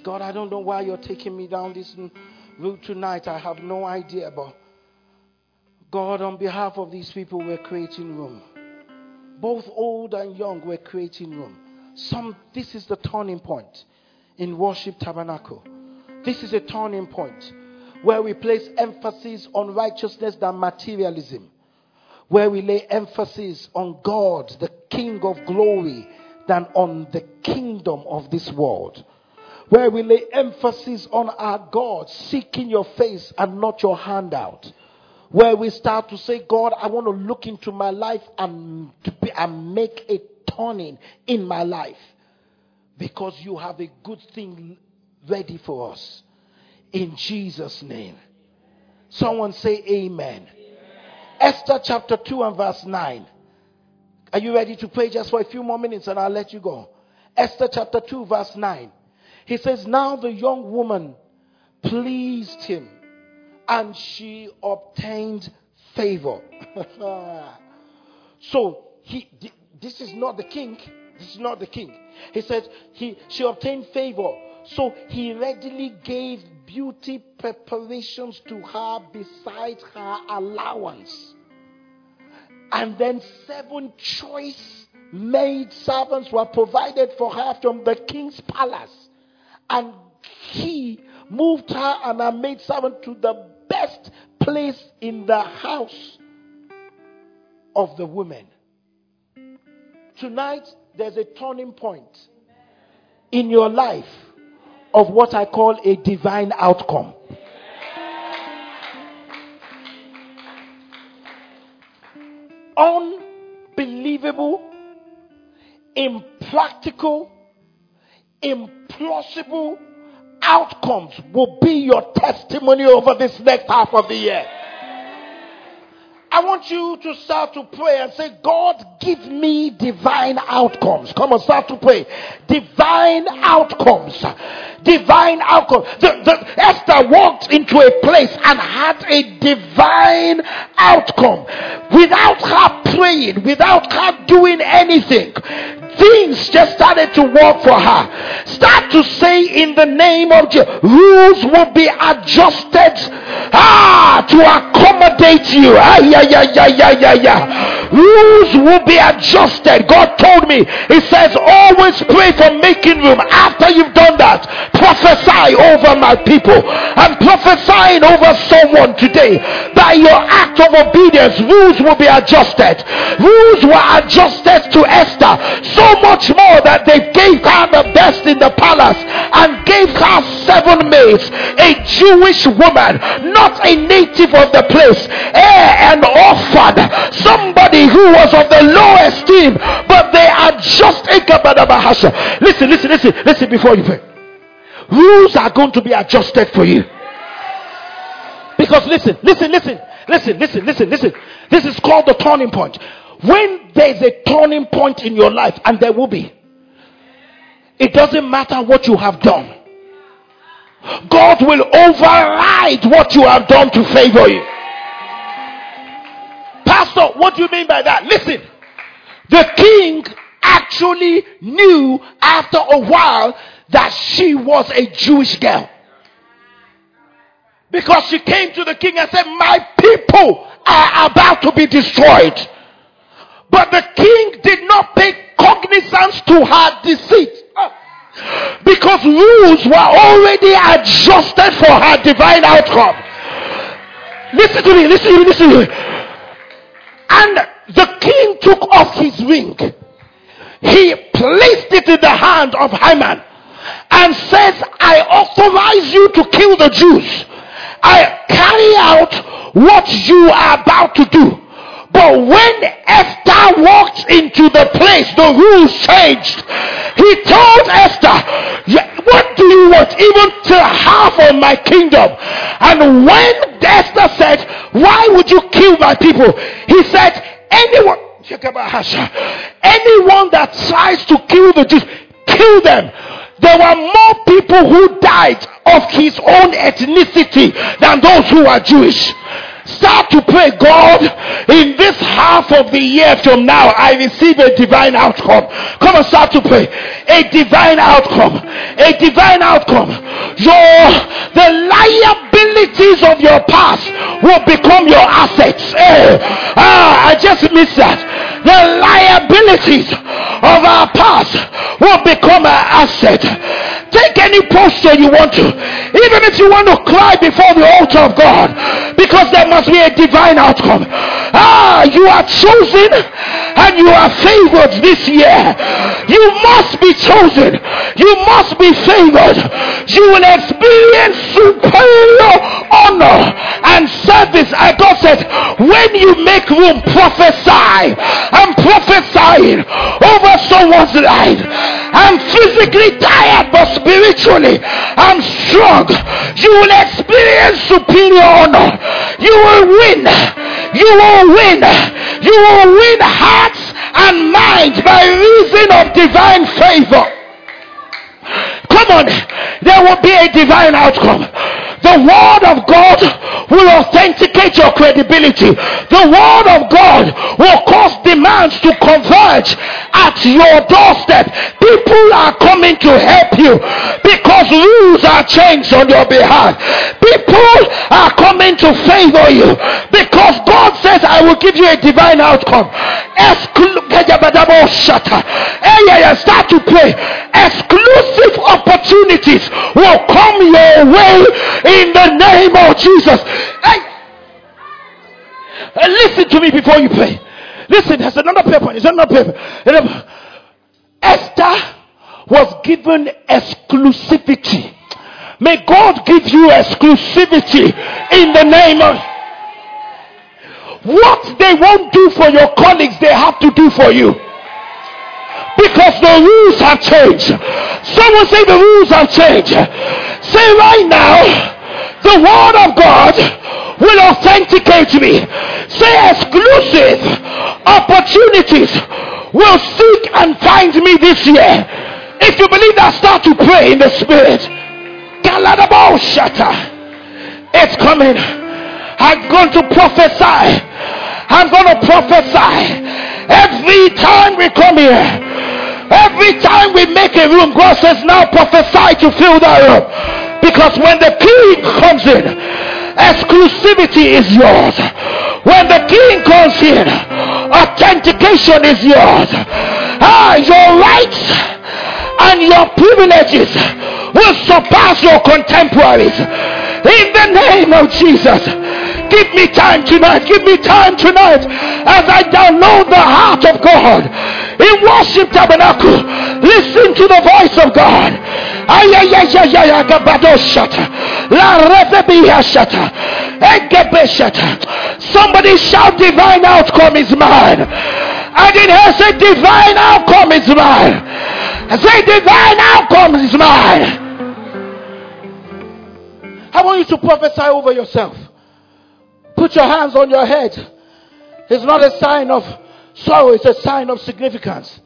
God, I don't know why you're taking me down this route tonight. I have no idea. But God, on behalf of these people, we're creating room. Both old and young, we're creating room. Some, this is the turning point in Worship Tabernacle. This is a turning point where we place emphasis on righteousness than materialism, where we lay emphasis on God, the King of glory, than on the kingdom of this world, where we lay emphasis on our God, seeking your face and not your handout where we start to say, God, I want to look into my life and, be, and make a turning in my life because you have a good thing ready for us. In Jesus' name. Someone say amen. amen. Esther chapter 2 and verse 9. Are you ready to pray just for a few more minutes and I'll let you go? Esther chapter 2 verse 9. He says, Now the young woman pleased him and she obtained favor. so he, this is not the king. This is not the king. He said he, she obtained favor. So he readily gave beauty preparations to her besides her allowance. And then seven choice maid servants were provided for her from the king's palace. And he moved her and her maid servant to the best place in the house of the women. Tonight, there's a turning point in your life of what I call a divine outcome. Unbelievable, impractical, implausible outcomes will be your testimony over this next half of the year. I want you to start to pray and say, God, give me divine outcomes. Come on, start to pray. Divine outcomes. Divine outcomes. The, the, Esther walked into a place and had a divine outcome without her praying, without her doing anything things just started to work for her. Start to say in the name of Jesus, rules will be adjusted ah, to accommodate you. Ah, yeah, yeah, yeah, yeah, yeah, yeah. Rules will be adjusted. God told me, He says, always pray for making room. After you've done that, prophesy over my people. I'm prophesying over someone today. By your act of obedience, rules will be adjusted. Rules were adjusted to Esther so much more that they gave her the best in the palace and gave her seven maids, a Jewish woman, not a native of the place, eh, an orphan, somebody who was of the low esteem, but they are just Listen, listen, listen, listen before you pray. Rules are going to be adjusted for you. Because listen, listen, listen, listen, listen, listen, listen. This is called the turning point. When there's a turning point in your life, and there will be, it doesn't matter what you have done. God will override what you have done to favor you. Pastor, what do you mean by that? Listen, the king actually knew after a while that she was a Jewish girl. Because she came to the king and said, My people are about to be destroyed. But the king did not pay cognizance to her deceit. Because rules were already adjusted for her divine outcome. Listen to me, listen to me, listen to me. And the king took off his ring. He placed it in the hand of Haman and says, I authorize you to kill the Jews. I carry out what you are about to do. But when Esther walked into the place, the rules changed. He told Esther, What do you want? Even to half of my kingdom. And when Esther said, Why would you kill my people? He said, Anyone, anyone that tries to kill the Jews, kill them. There were more people who died of his own ethnicity than those who are Jewish. Start to pray, God, in this half of the year from now, I receive a divine outcome. Come on, start to pray. A divine outcome. A divine outcome. Your the liabilities of your past will become your assets. Hey, eh, ah, I just missed that. The liabilities of our past will become an asset. Take any posture you want to. Even if you want to cry before the altar of God. Because there must be a divine outcome. Ah, you are chosen and you are favored this year. You must be chosen. You must be favored. You will experience superior honor and service. And God said, when you make room, prophesy. I'm prophesying over someone's life. I'm physically tired, but spiritually, I'm strong. You will experience superior honor. You will win. You will win. You will win hearts and minds by reason of divine favor. Come on, there will be a divine outcome. The word of God will authenticate your credibility. The word of God will cause demands to converge at your doorstep. People are coming to help you because rules are changed on your behalf. People are coming to favor you because God says, I will give you a divine outcome. Start to pray. Exclusive opportunities will come your way in the name of Jesus. Hey. Listen to me before you pray. Listen, there's another paper. There's another paper. Esther was given exclusivity. May God give you exclusivity in the name of what they won't do for your colleagues, they have to do for you. Because the rules have changed. Someone say the rules have changed. Say right now, the word of God will authenticate me. Say exclusive opportunities will seek and find me this year. If you believe that, start to pray in the spirit. It's coming. I'm going to prophesy. I'm going to prophesy. Every time we come here, every time we make a room, God says, now prophesy to fill that room. Because when the king comes in, exclusivity is yours. When the king comes in, authentication is yours. Ah, your rights and your privileges will surpass your contemporaries. In the name of Jesus. Give me time tonight. Give me time tonight as I download the heart of God. In worship tabernacle, listen to the voice of God. Somebody shout divine outcome is mine. I didn't say divine outcome is mine. I say divine outcomes is mine. I want you to prophesy over yourself. Put your hands on your head. It's not a sign of sorrow, it's a sign of significance.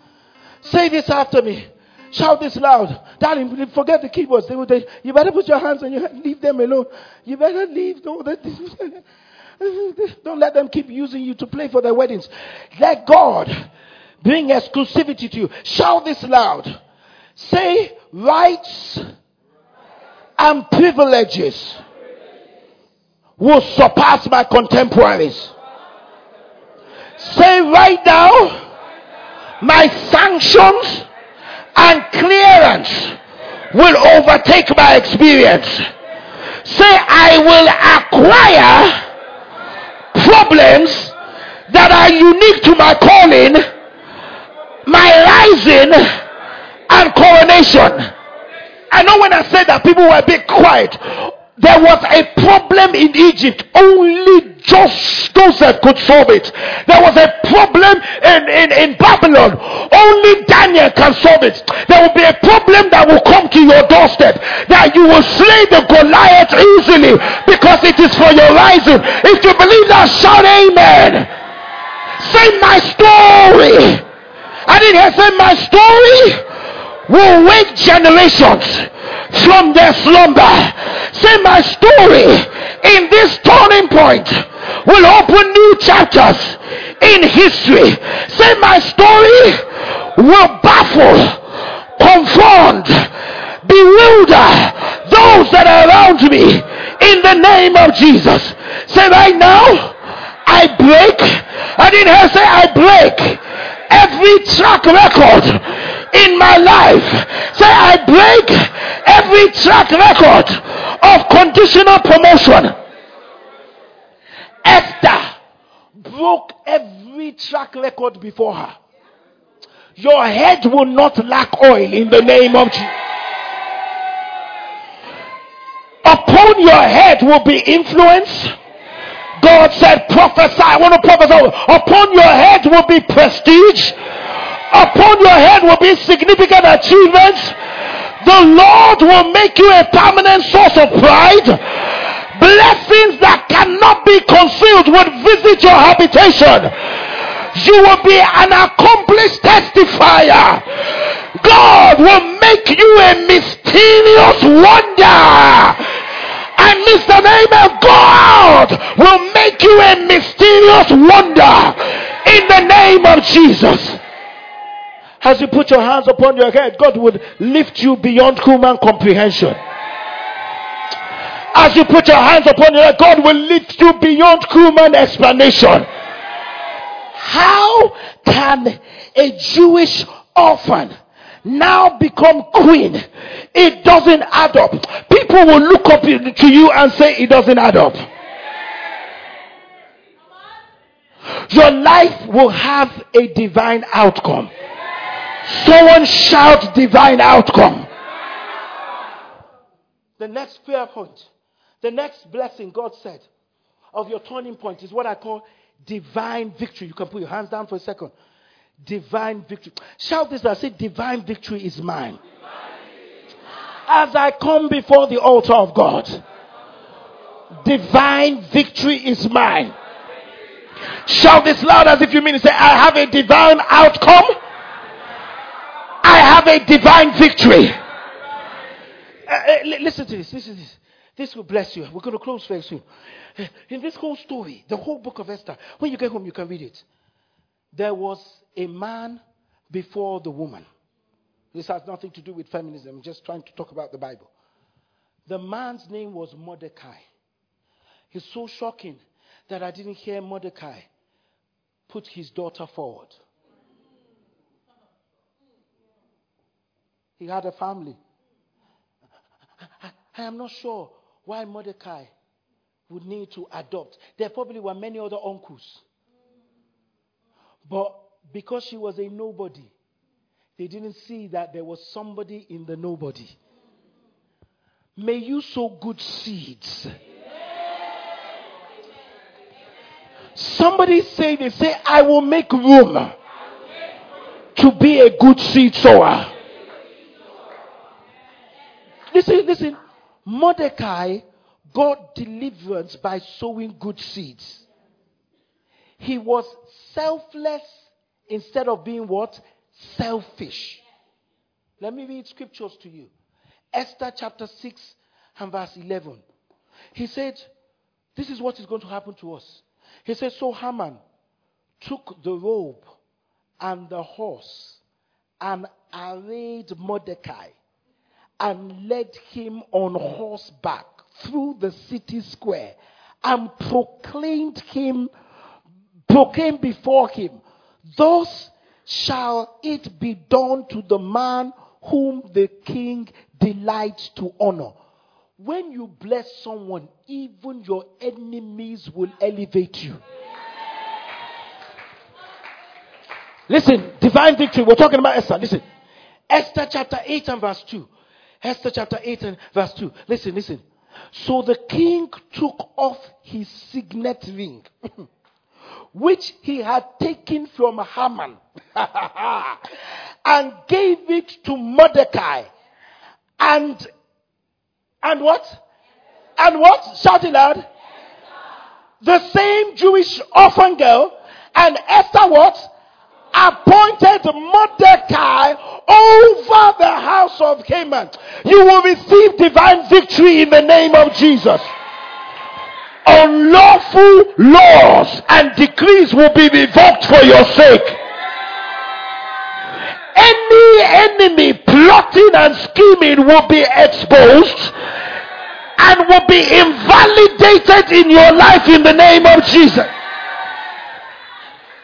Say this after me. Shout this loud. Darling, forget the keyboards. They, they, you better put your hands on your head. Leave them alone. You better leave. Don't, don't let them keep using you to play for their weddings. Let God bring exclusivity to you. Shout this loud. Say rights and privileges will surpass my contemporaries. Say right now, my sanctions and clearance will overtake my experience. Say, I will acquire problems that are unique to my calling, rising, and coronation. I know when I said that people were a bit quiet. There was a problem in Egypt. Only Joseph could solve it. There was a problem in, in, in Babylon. Only Daniel can solve it. There will be a problem that will come to your doorstep. That you will slay the Goliath easily because it is for your rising. If you believe that, shout amen. Say my story. I didn't hear say my story will wake generations from their slumber. Say, my story in this turning point will open new chapters in history. Say, my story will baffle, confound, bewilder those that are around me in the name of Jesus. Say, right now, I break. I didn't hear say I break every track record in my life. Say, I break every track record of conditional promotion. Esther broke every track record before her. Your head will not lack oil in the name of Jesus. Upon your head will be influence. God said, prophesy. I want to prophesy. Upon your head will be prestige upon your head will be significant achievements. The Lord will make you a permanent source of pride. Blessings that cannot be concealed will visit your habitation. You will be an accomplished testifier. God will make you a mysterious wonder. And Mr. Name of God will make you a mysterious wonder in the name of Jesus. As you put your hands upon your head, God would lift you beyond human comprehension. As you put your hands upon your head, God will lift you beyond human explanation. How can a Jewish orphan now become queen? It doesn't add up. People will look up to you and say it doesn't add up. Your life will have a divine outcome. Someone shout divine outcome. The next prayer point, the next blessing God said of your turning point is what I call divine victory. You can put your hands down for a second. Divine victory. Shout this I say, divine victory is mine. As I come before the altar of God, divine victory is mine. Shout this loud as if you mean to say, I have a divine outcome I have a divine victory. Uh, uh, listen to this. Listen to this. This will bless you. We're going to close very soon. Uh, in this whole story, the whole book of Esther, when you get home, you can read it. There was a man before the woman. This has nothing to do with feminism. I'm just trying to talk about the Bible. The man's name was Mordecai. It's so shocking that I didn't hear Mordecai put his daughter forward. He had a family. I am not sure why Mordecai would need to adopt. There probably were many other uncles. But because she was a nobody, they didn't see that there was somebody in the nobody. May you sow good seeds. Somebody say, they say, I will make room to be a good seed sower. Listen, listen. Mordecai got deliverance by sowing good seeds. He was selfless instead of being what? Selfish. Let me read scriptures to you. Esther chapter 6 and verse 11. He said, This is what is going to happen to us. He said, So Haman took the robe and the horse and arrayed Mordecai and led him on horseback through the city square and proclaimed him, proclaimed before him, Thus shall it be done to the man whom the king delights to honor. When you bless someone, even your enemies will elevate you. Listen, divine victory. We're talking about Esther. Listen. Esther chapter 8 and verse 2. Esther chapter 8 and verse 2. Listen, listen. So the king took off his signet ring, which he had taken from Haman, and gave it to Mordecai. And, and what? And what? Shout it loud. The same Jewish orphan girl and Esther what? appointed Mordecai over the house of Haman. You will receive divine victory in the name of Jesus. Unlawful laws and decrees will be revoked for your sake. Any enemy plotting and scheming will be exposed and will be invalidated in your life in the name of Jesus.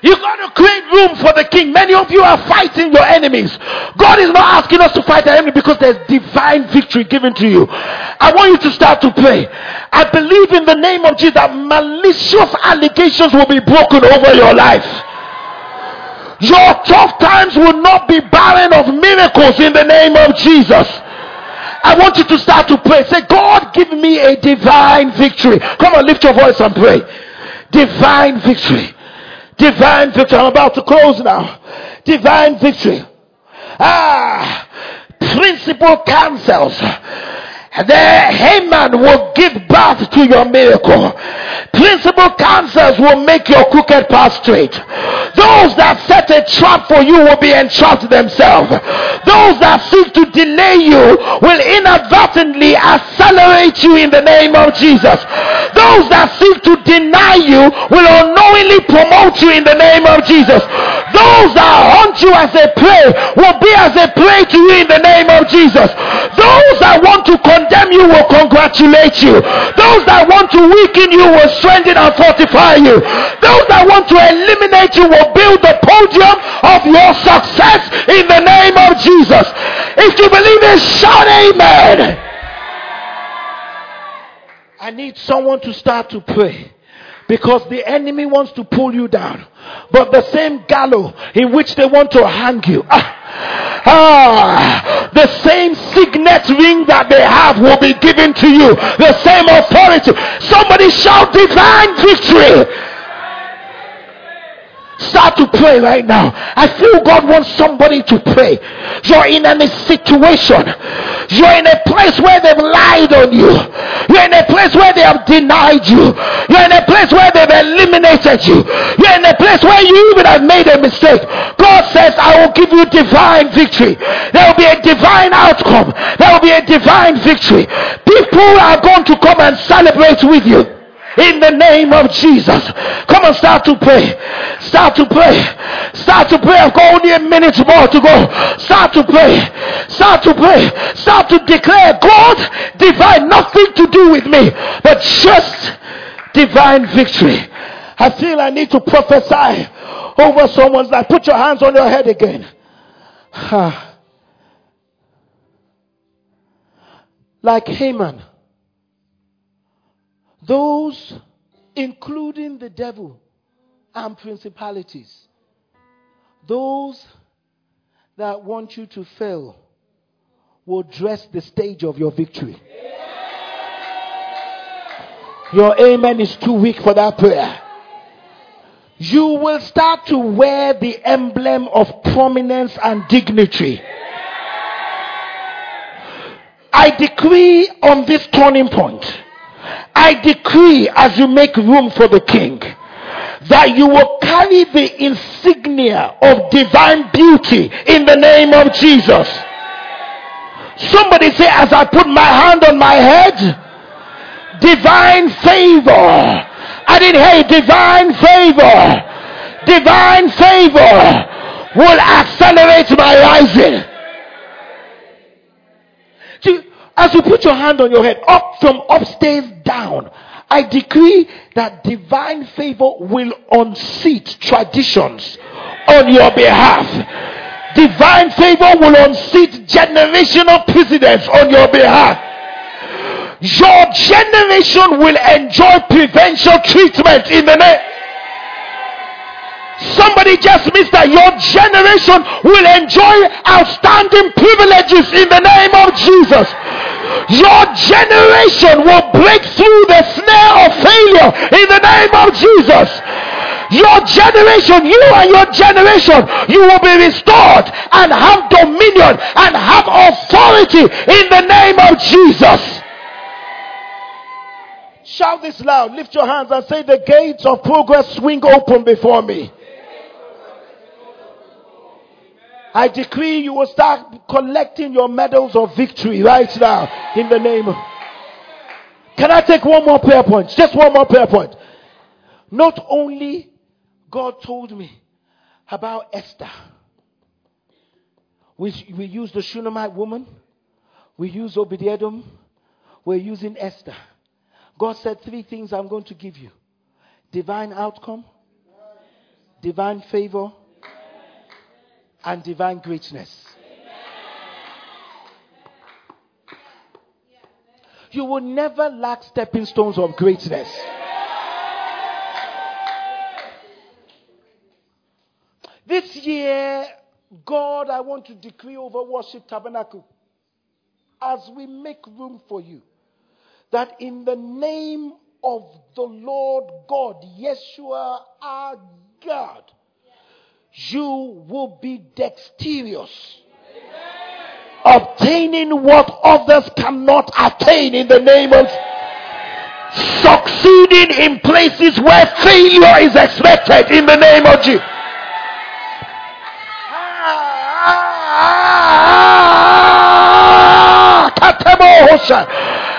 You got to create room for the king. Many of you are fighting your enemies. God is not asking us to fight the enemy because there's divine victory given to you. I want you to start to pray. I believe in the name of Jesus that malicious allegations will be broken over your life. Your tough times will not be barren of miracles in the name of Jesus. I want you to start to pray. Say, God, give me a divine victory. Come on, lift your voice and pray. Divine victory. Divine victory. I'm about to close now. Divine victory. Ah, principal counsels the Haman will give birth to your miracle. Principal counsels will make your crooked path straight. Those that set a trap for you will be entrapped themselves. Those that seek to delay you will inadvertently accelerate you in the name of Jesus. Those that seek to deny you will unknowingly promote you in the name of Jesus. Those that hunt you as a prey will be as a prey to you in the name of Jesus. Those that want to condemn condemn you will congratulate you. Those that want to weaken you will strengthen and fortify you. Those that want to eliminate you will build the podium of your success in the name of Jesus. If you believe it, shout amen. I need someone to start to pray because the enemy wants to pull you down. But the same gallows in which they want to hang you. Ah, Ah, the same signet ring that they have will be given to you. The same authority. Somebody shout divine victory. Start to pray right now. I feel God wants somebody to pray. You're in a situation. You're in a place where they've lied on you. You're in a place where they have denied you. You're in a place where they've eliminated you. You're in a place where you even have made a mistake. God says, I will give you divine victory. There will be a divine outcome. There will be a divine victory. People are going to come and celebrate with you in the name of Jesus. Come on, start to pray. Start to pray. Start to pray. I've got only a minute more to go. Start to pray. Start to pray. Start to declare God divine, nothing to do with me, but just divine victory. I feel I need to prophesy over someone's life. Put your hands on your head again. like Haman, those, including the devil and principalities, those that want you to fail will dress the stage of your victory. Your amen is too weak for that prayer. You will start to wear the emblem of prominence and dignity. I decree on this turning point, I decree as you make room for the king, that you will carry the insignia of divine beauty in the name of Jesus. Somebody say, as I put my hand on my head, divine favor. I didn't hear divine favor. Divine favor will accelerate my rising. See, as you put your hand on your head, up from upstairs down, I decree that divine favor will unseat traditions on your behalf. Divine favor will unseat generational precedents on your behalf. Your generation will enjoy prevention treatment in the name. Somebody just missed that. Your generation will enjoy outstanding privileges in the name of Jesus. Your generation will break through the snare of failure in the name of Jesus. Your generation, you and your generation, you will be restored and have dominion and have authority in the name of Jesus. Shout this loud. Lift your hands and say, The gates of progress swing open before me. I decree you will start collecting your medals of victory right now in the name of. Can I take one more prayer point? Just one more prayer point. Not only God told me about Esther. We, we use the Shunammite woman. We use Obed-Edom. We're using Esther. God said three things I'm going to give you divine outcome, divine favor, and divine greatness. You will never lack stepping stones of greatness. This year, God, I want to decree over Worship Tabernacle as we make room for you that in the name of the Lord God, Yeshua our God, you will be dexterous. Obtaining what others cannot attain in the name of succeeding in places where failure is expected in the name of Jesus. Ah,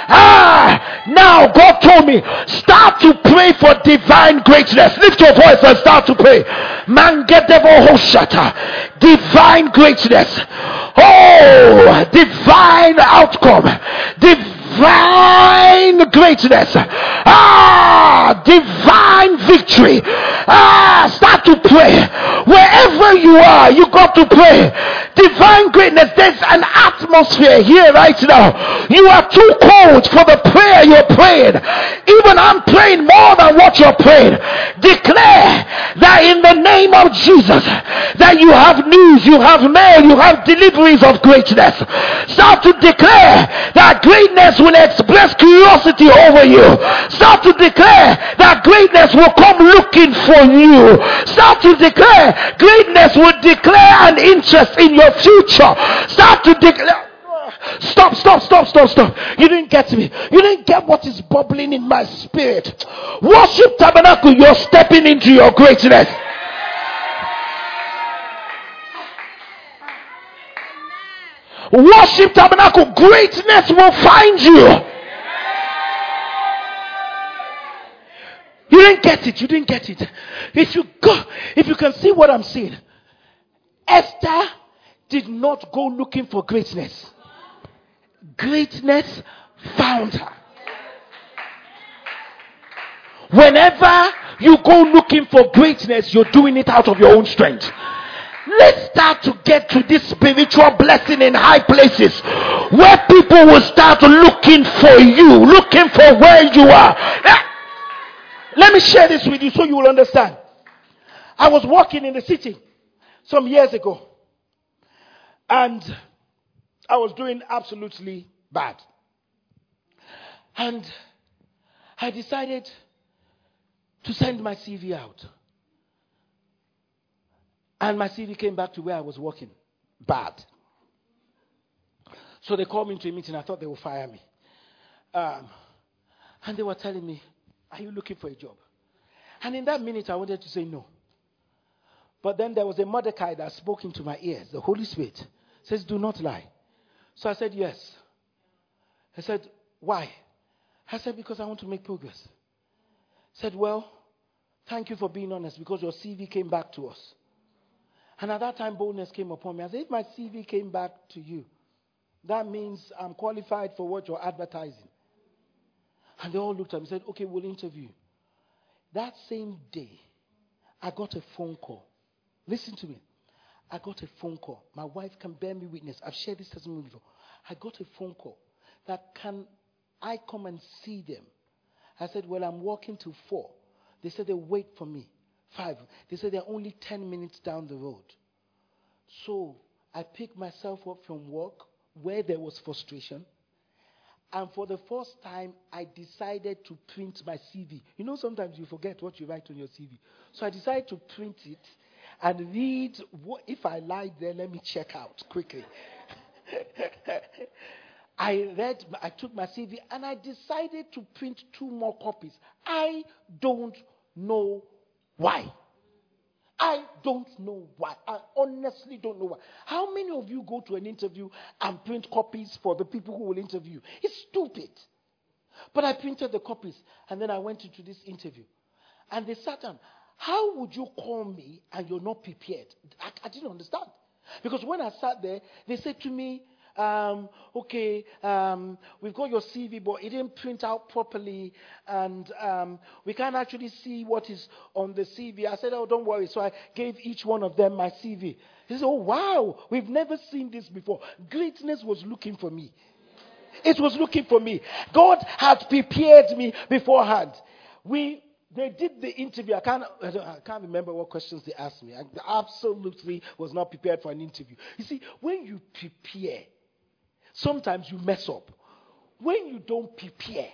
Ah, now God told me, start to pray for divine greatness. Lift your voice and start to pray. Divine greatness. Oh, divine outcome. Divine greatness. Ah, divine victory. Ah, start to pray. Wherever you are, you got to pray. Divine greatness. There's an atmosphere here right now. You are too cold for the prayer you're praying. Even I'm praying more than what you're praying. Declare that in the name of Jesus, that you have news, you have mail, you have deliveries of greatness. Start to declare that greatness will express curiosity over you. Start to declare that greatness will come looking for you. Start to declare greatness will declare an interest in your future. Start to declare. Stop, stop, stop, stop, stop. You didn't get me. You didn't get what is bubbling in my spirit. Worship tabernacle, you're stepping into your greatness. Worship tabernacle, greatness will find you. You didn't get it. You didn't get it. If you go, if you can see what I'm saying, Esther did not go looking for greatness. Greatness found her. Whenever you go looking for greatness, you're doing it out of your own strength. Let's start to get to this spiritual blessing in high places where people will start looking for you, looking for where you are. Eh, let me share this with you so you will understand. I was walking in the city some years ago and I was doing absolutely bad. And I decided to send my CV out. And my CV came back to where I was working. Bad. So they called me into a meeting. I thought they would fire me. Um, and they were telling me, Are you looking for a job? And in that minute, I wanted to say no. But then there was a Mordecai that spoke into my ears. The Holy Spirit says, Do not lie. So I said, Yes. He said, Why? I said, Because I want to make progress. He said, Well, thank you for being honest because your CV came back to us. And at that time, boldness came upon me. I said, If my CV came back to you, that means I'm qualified for what you're advertising. And they all looked at me and said, Okay, we'll interview. That same day, I got a phone call. Listen to me. I got a phone call. My wife can bear me witness. I've shared this testimony before. I got a phone call that can I come and see them? I said, Well, I'm walking to four. They said they wait for me. Five. They said they're only 10 minutes down the road. So I picked myself up from work where there was frustration. And for the first time, I decided to print my CV. You know, sometimes you forget what you write on your CV. So I decided to print it and read. What, if I lied there, let me check out quickly. I read, I took my CV and I decided to print two more copies. I don't know why. I don't know why. I honestly don't know why. How many of you go to an interview and print copies for the people who will interview? It's stupid. But I printed the copies and then I went into this interview. And they sat down. How would you call me and you're not prepared? I, I didn't understand. Because when I sat there, they said to me, um, okay, um, we've got your CV, but it didn't print out properly, and um, we can't actually see what is on the CV. I said, oh, don't worry. So I gave each one of them my CV. He said, oh, wow, we've never seen this before. Greatness was looking for me. It was looking for me. God had prepared me beforehand. We they did the interview. I can't, I can't remember what questions they asked me. I absolutely was not prepared for an interview. You see, when you prepare, sometimes you mess up. When you don't prepare,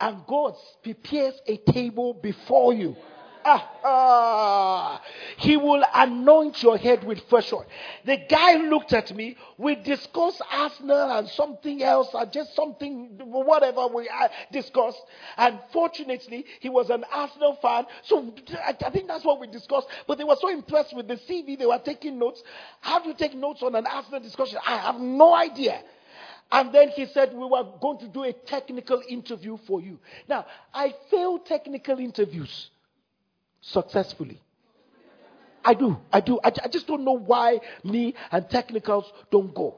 and God prepares a table before you, Ah, ah, he will anoint your head with fresh oil. The guy looked at me. We discussed Arsenal and something else, or just something, whatever we uh, discussed. And fortunately, he was an Arsenal fan. So I, I think that's what we discussed. But they were so impressed with the CV, they were taking notes. How do you take notes on an Arsenal discussion? I have no idea. And then he said, We were going to do a technical interview for you. Now, I fail technical interviews successfully. I do. I do. I, I just don't know why me and technicals don't go.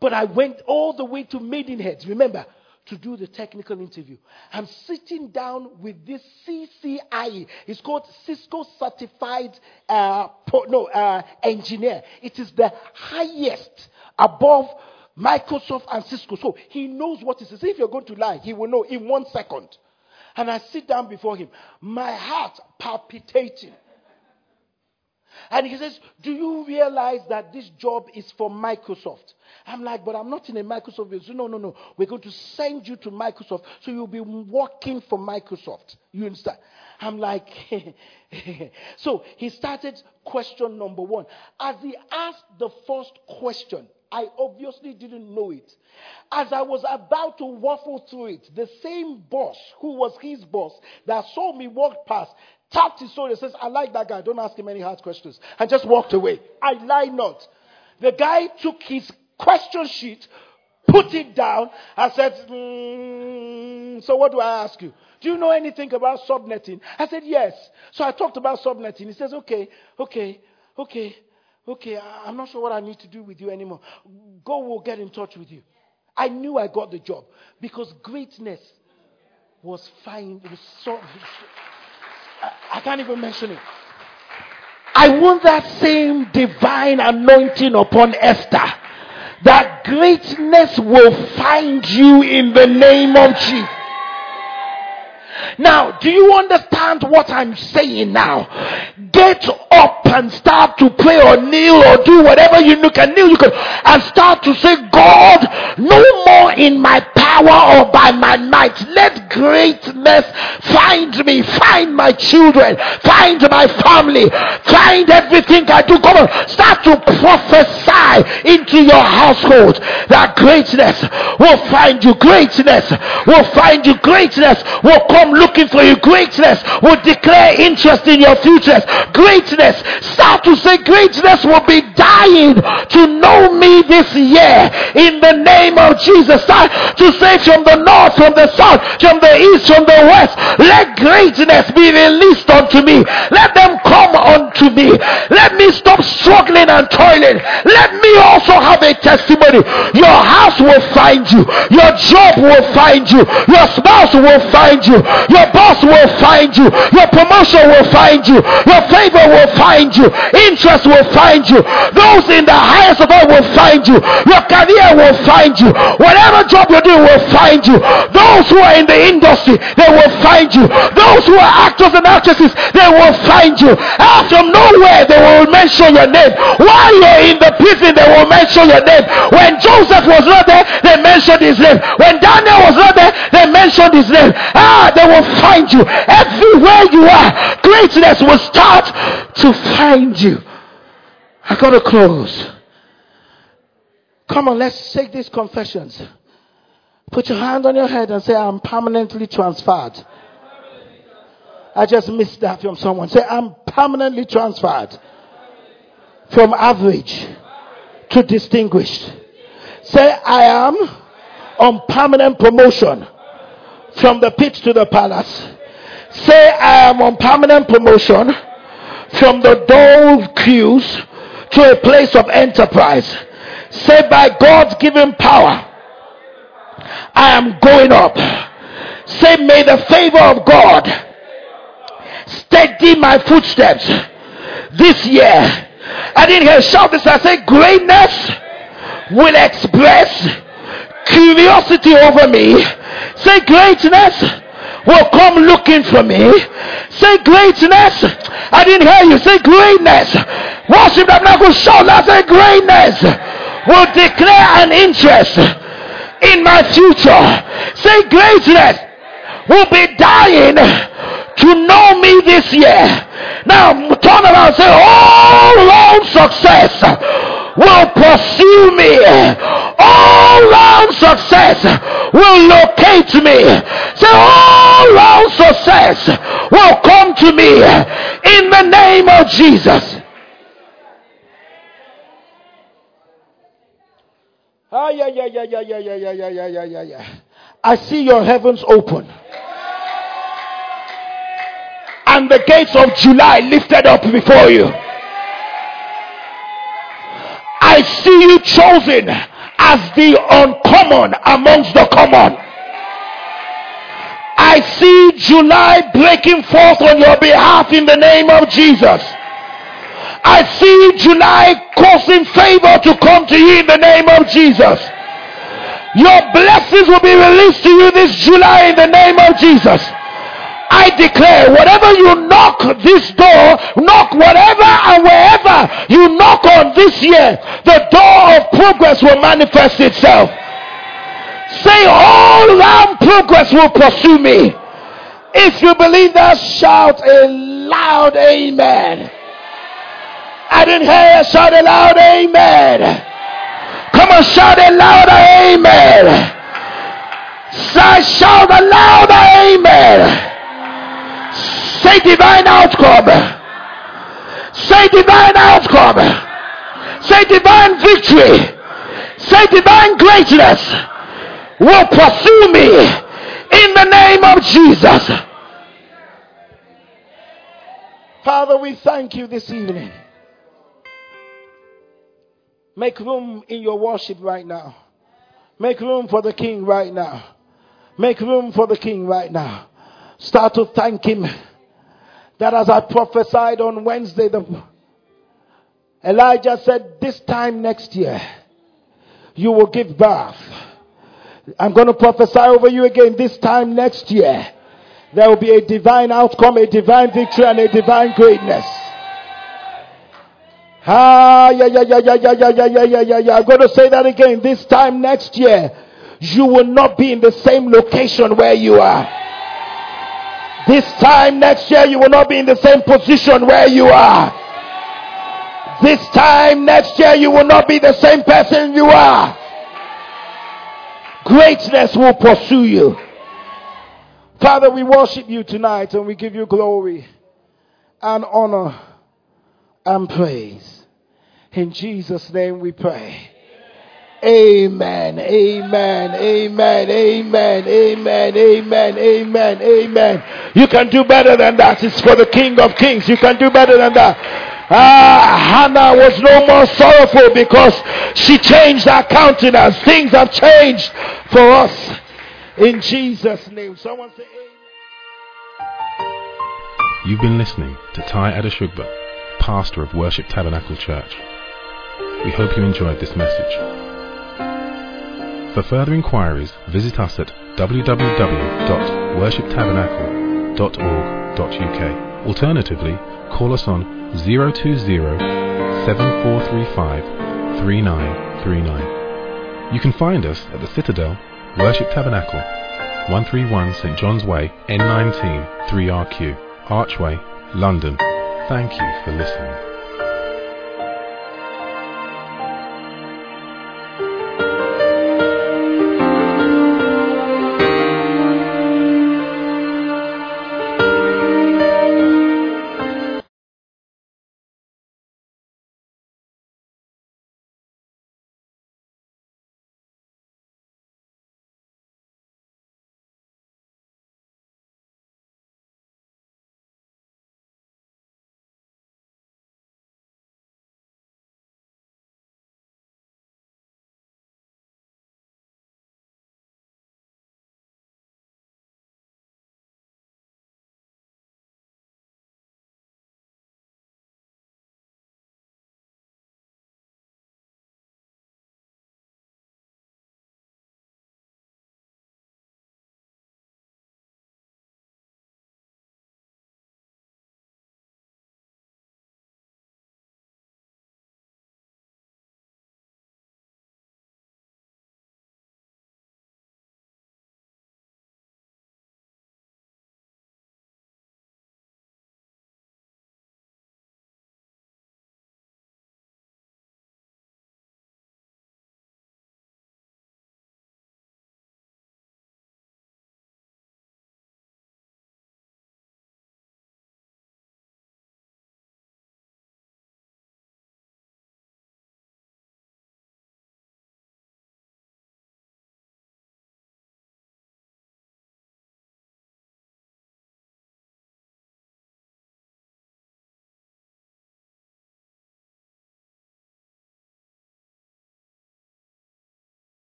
But I went all the way to Maidenheads, remember, to do the technical interview. I'm sitting down with this CCIE. It's called Cisco Certified uh, no, uh, Engineer. It is the highest above Microsoft and Cisco. So he knows what it is. If you're going to lie, he will know in one second. And I sit down before him, my heart palpitating. And he says, Do you realize that this job is for Microsoft? I'm like, But I'm not in a Microsoft. Says, No, no, no. We're going to send you to Microsoft. So you'll be working for Microsoft. You understand? I'm like, So he started question number one. As he asked the first question, I obviously didn't know it. As I was about to waffle through it, the same boss who was his boss that saw me walk past tapped his shoulder and says, I like that guy. Don't ask him any hard questions. And just walked away. I lie not. The guy took his question sheet, put it down, and said, mm, So what do I ask you? Do you know anything about subnetting? I said, Yes. So I talked about subnetting. He says, Okay, okay, okay. Okay, I'm not sure what I need to do with you anymore. God will get in touch with you. I knew I got the job because greatness was fine. Was so. I, I can't even mention it. I want that same divine anointing upon Esther. That greatness will find you in the name of Jesus. Now, do you understand what I'm saying now? Get up and start to pray or kneel or do whatever you can kneel you can and start to say, God, no more in my power or by my might. Let greatness find me, find my children, find my family, find everything I do. Come on, start to prophesy into your household that greatness will find you. Greatness will find you. Greatness will come looking for you. Greatness will declare interest in your futures. Greatness, start to say greatness will be dying to know me this year in the name of Jesus. Start to say from the north, from the south, from the east, from the west, let greatness be released unto me. Let them come unto me. Let me stop struggling and toiling. Let me also have a testimony. Your house will find you. Your job will find you. Your spouse will find you. Your boss will find you. Your promotion will find you. Your favor will find you. Interest will find you. Those in the highest of all will find you. Your career will find you. Whatever job you do will find you. Those who are in the industry, they will find you. Those who are actors and actresses, they will find you. Out from nowhere, they will mention your name. While you're in the prison, they will mention your name. When Joseph was not there, they mentioned his name. When Daniel was not there, they mentioned his name. Ah, they will will find you. Everywhere you are, greatness will start to find you. I gotta close. Come on, let's take these confessions. Put your hand on your head and say, I'm permanently transferred. I just missed that from someone. Say, I'm permanently transferred from average to distinguished. Say, I am on permanent promotion from the pit to the palace. Say, I am on permanent promotion from the dull queues to a place of enterprise. Say, by God's given power, I am going up. Say, may the favor of God steady my footsteps this year. I didn't hear shout this. I say, greatness will express curiosity over me Say greatness will come looking for me. Say greatness. I didn't hear you. Say greatness. Worship I'm not to shout. I say greatness will declare an interest in my future. Say greatness will be dying to know me this year. Now turn around and say oh, all round success will pursue me. All round success will locate me. Say, so all round success will come to me in the name of Jesus. I see your heavens open. And the gates of July lifted up before you. I see you chosen as the uncommon amongst the common. I see July breaking forth on your behalf in the name of Jesus. I see July causing favor to come to you in the name of Jesus. Your blessings will be released to you this July in the name of Jesus. I declare, whatever you knock this door, knock whatever wherever you knock on this year, the door of progress will manifest itself. Say, all round progress will pursue me. If you believe that, shout a loud amen. I didn't hear you shout a loud amen. Come on, shout a louder amen. Say, shout a louder amen. Say divine outcome. Say divine outcome. Say divine victory. Say divine greatness will pursue me in the name of Jesus. Father, we thank you this evening. Make room in your worship right now. Make room for the King right now. Make room for the King right now. Start to thank Him that as I prophesied on Wednesday, the Elijah said, This time next year, you will give birth. I'm going to prophesy over you again this time next year. There will be a divine outcome, a divine victory, and a divine greatness. Ah, yeah, yeah, yeah, yeah, yeah, yeah, yeah, yeah, yeah, yeah. I'm going to say that again. This time next year, you will not be in the same location where you are. This time next year, you will not be in the same position where you are. This time next year, you will not be the same person you are. Greatness will pursue you. Father, we worship you tonight and we give you glory and honor and praise. In Jesus' name we pray. Amen. Amen. Amen. Amen. Amen. Amen. Amen. Amen. You can do better than that. It's for the King of Kings. You can do better than that. Ah, Hannah was no more sorrowful because she changed her countenance. Things have changed for us. In Jesus' name. Someone say amen. You've been listening to Tai Adeshugba, pastor of Worship Tabernacle Church. We hope you enjoyed this message. For further inquiries, visit us at www.worshiptabernacle.org.uk. Alternatively, call us on 020 7435 3939. You can find us at the Citadel, Worship Tabernacle, 131 St John's Way, N19 3RQ, Archway, London. Thank you for listening.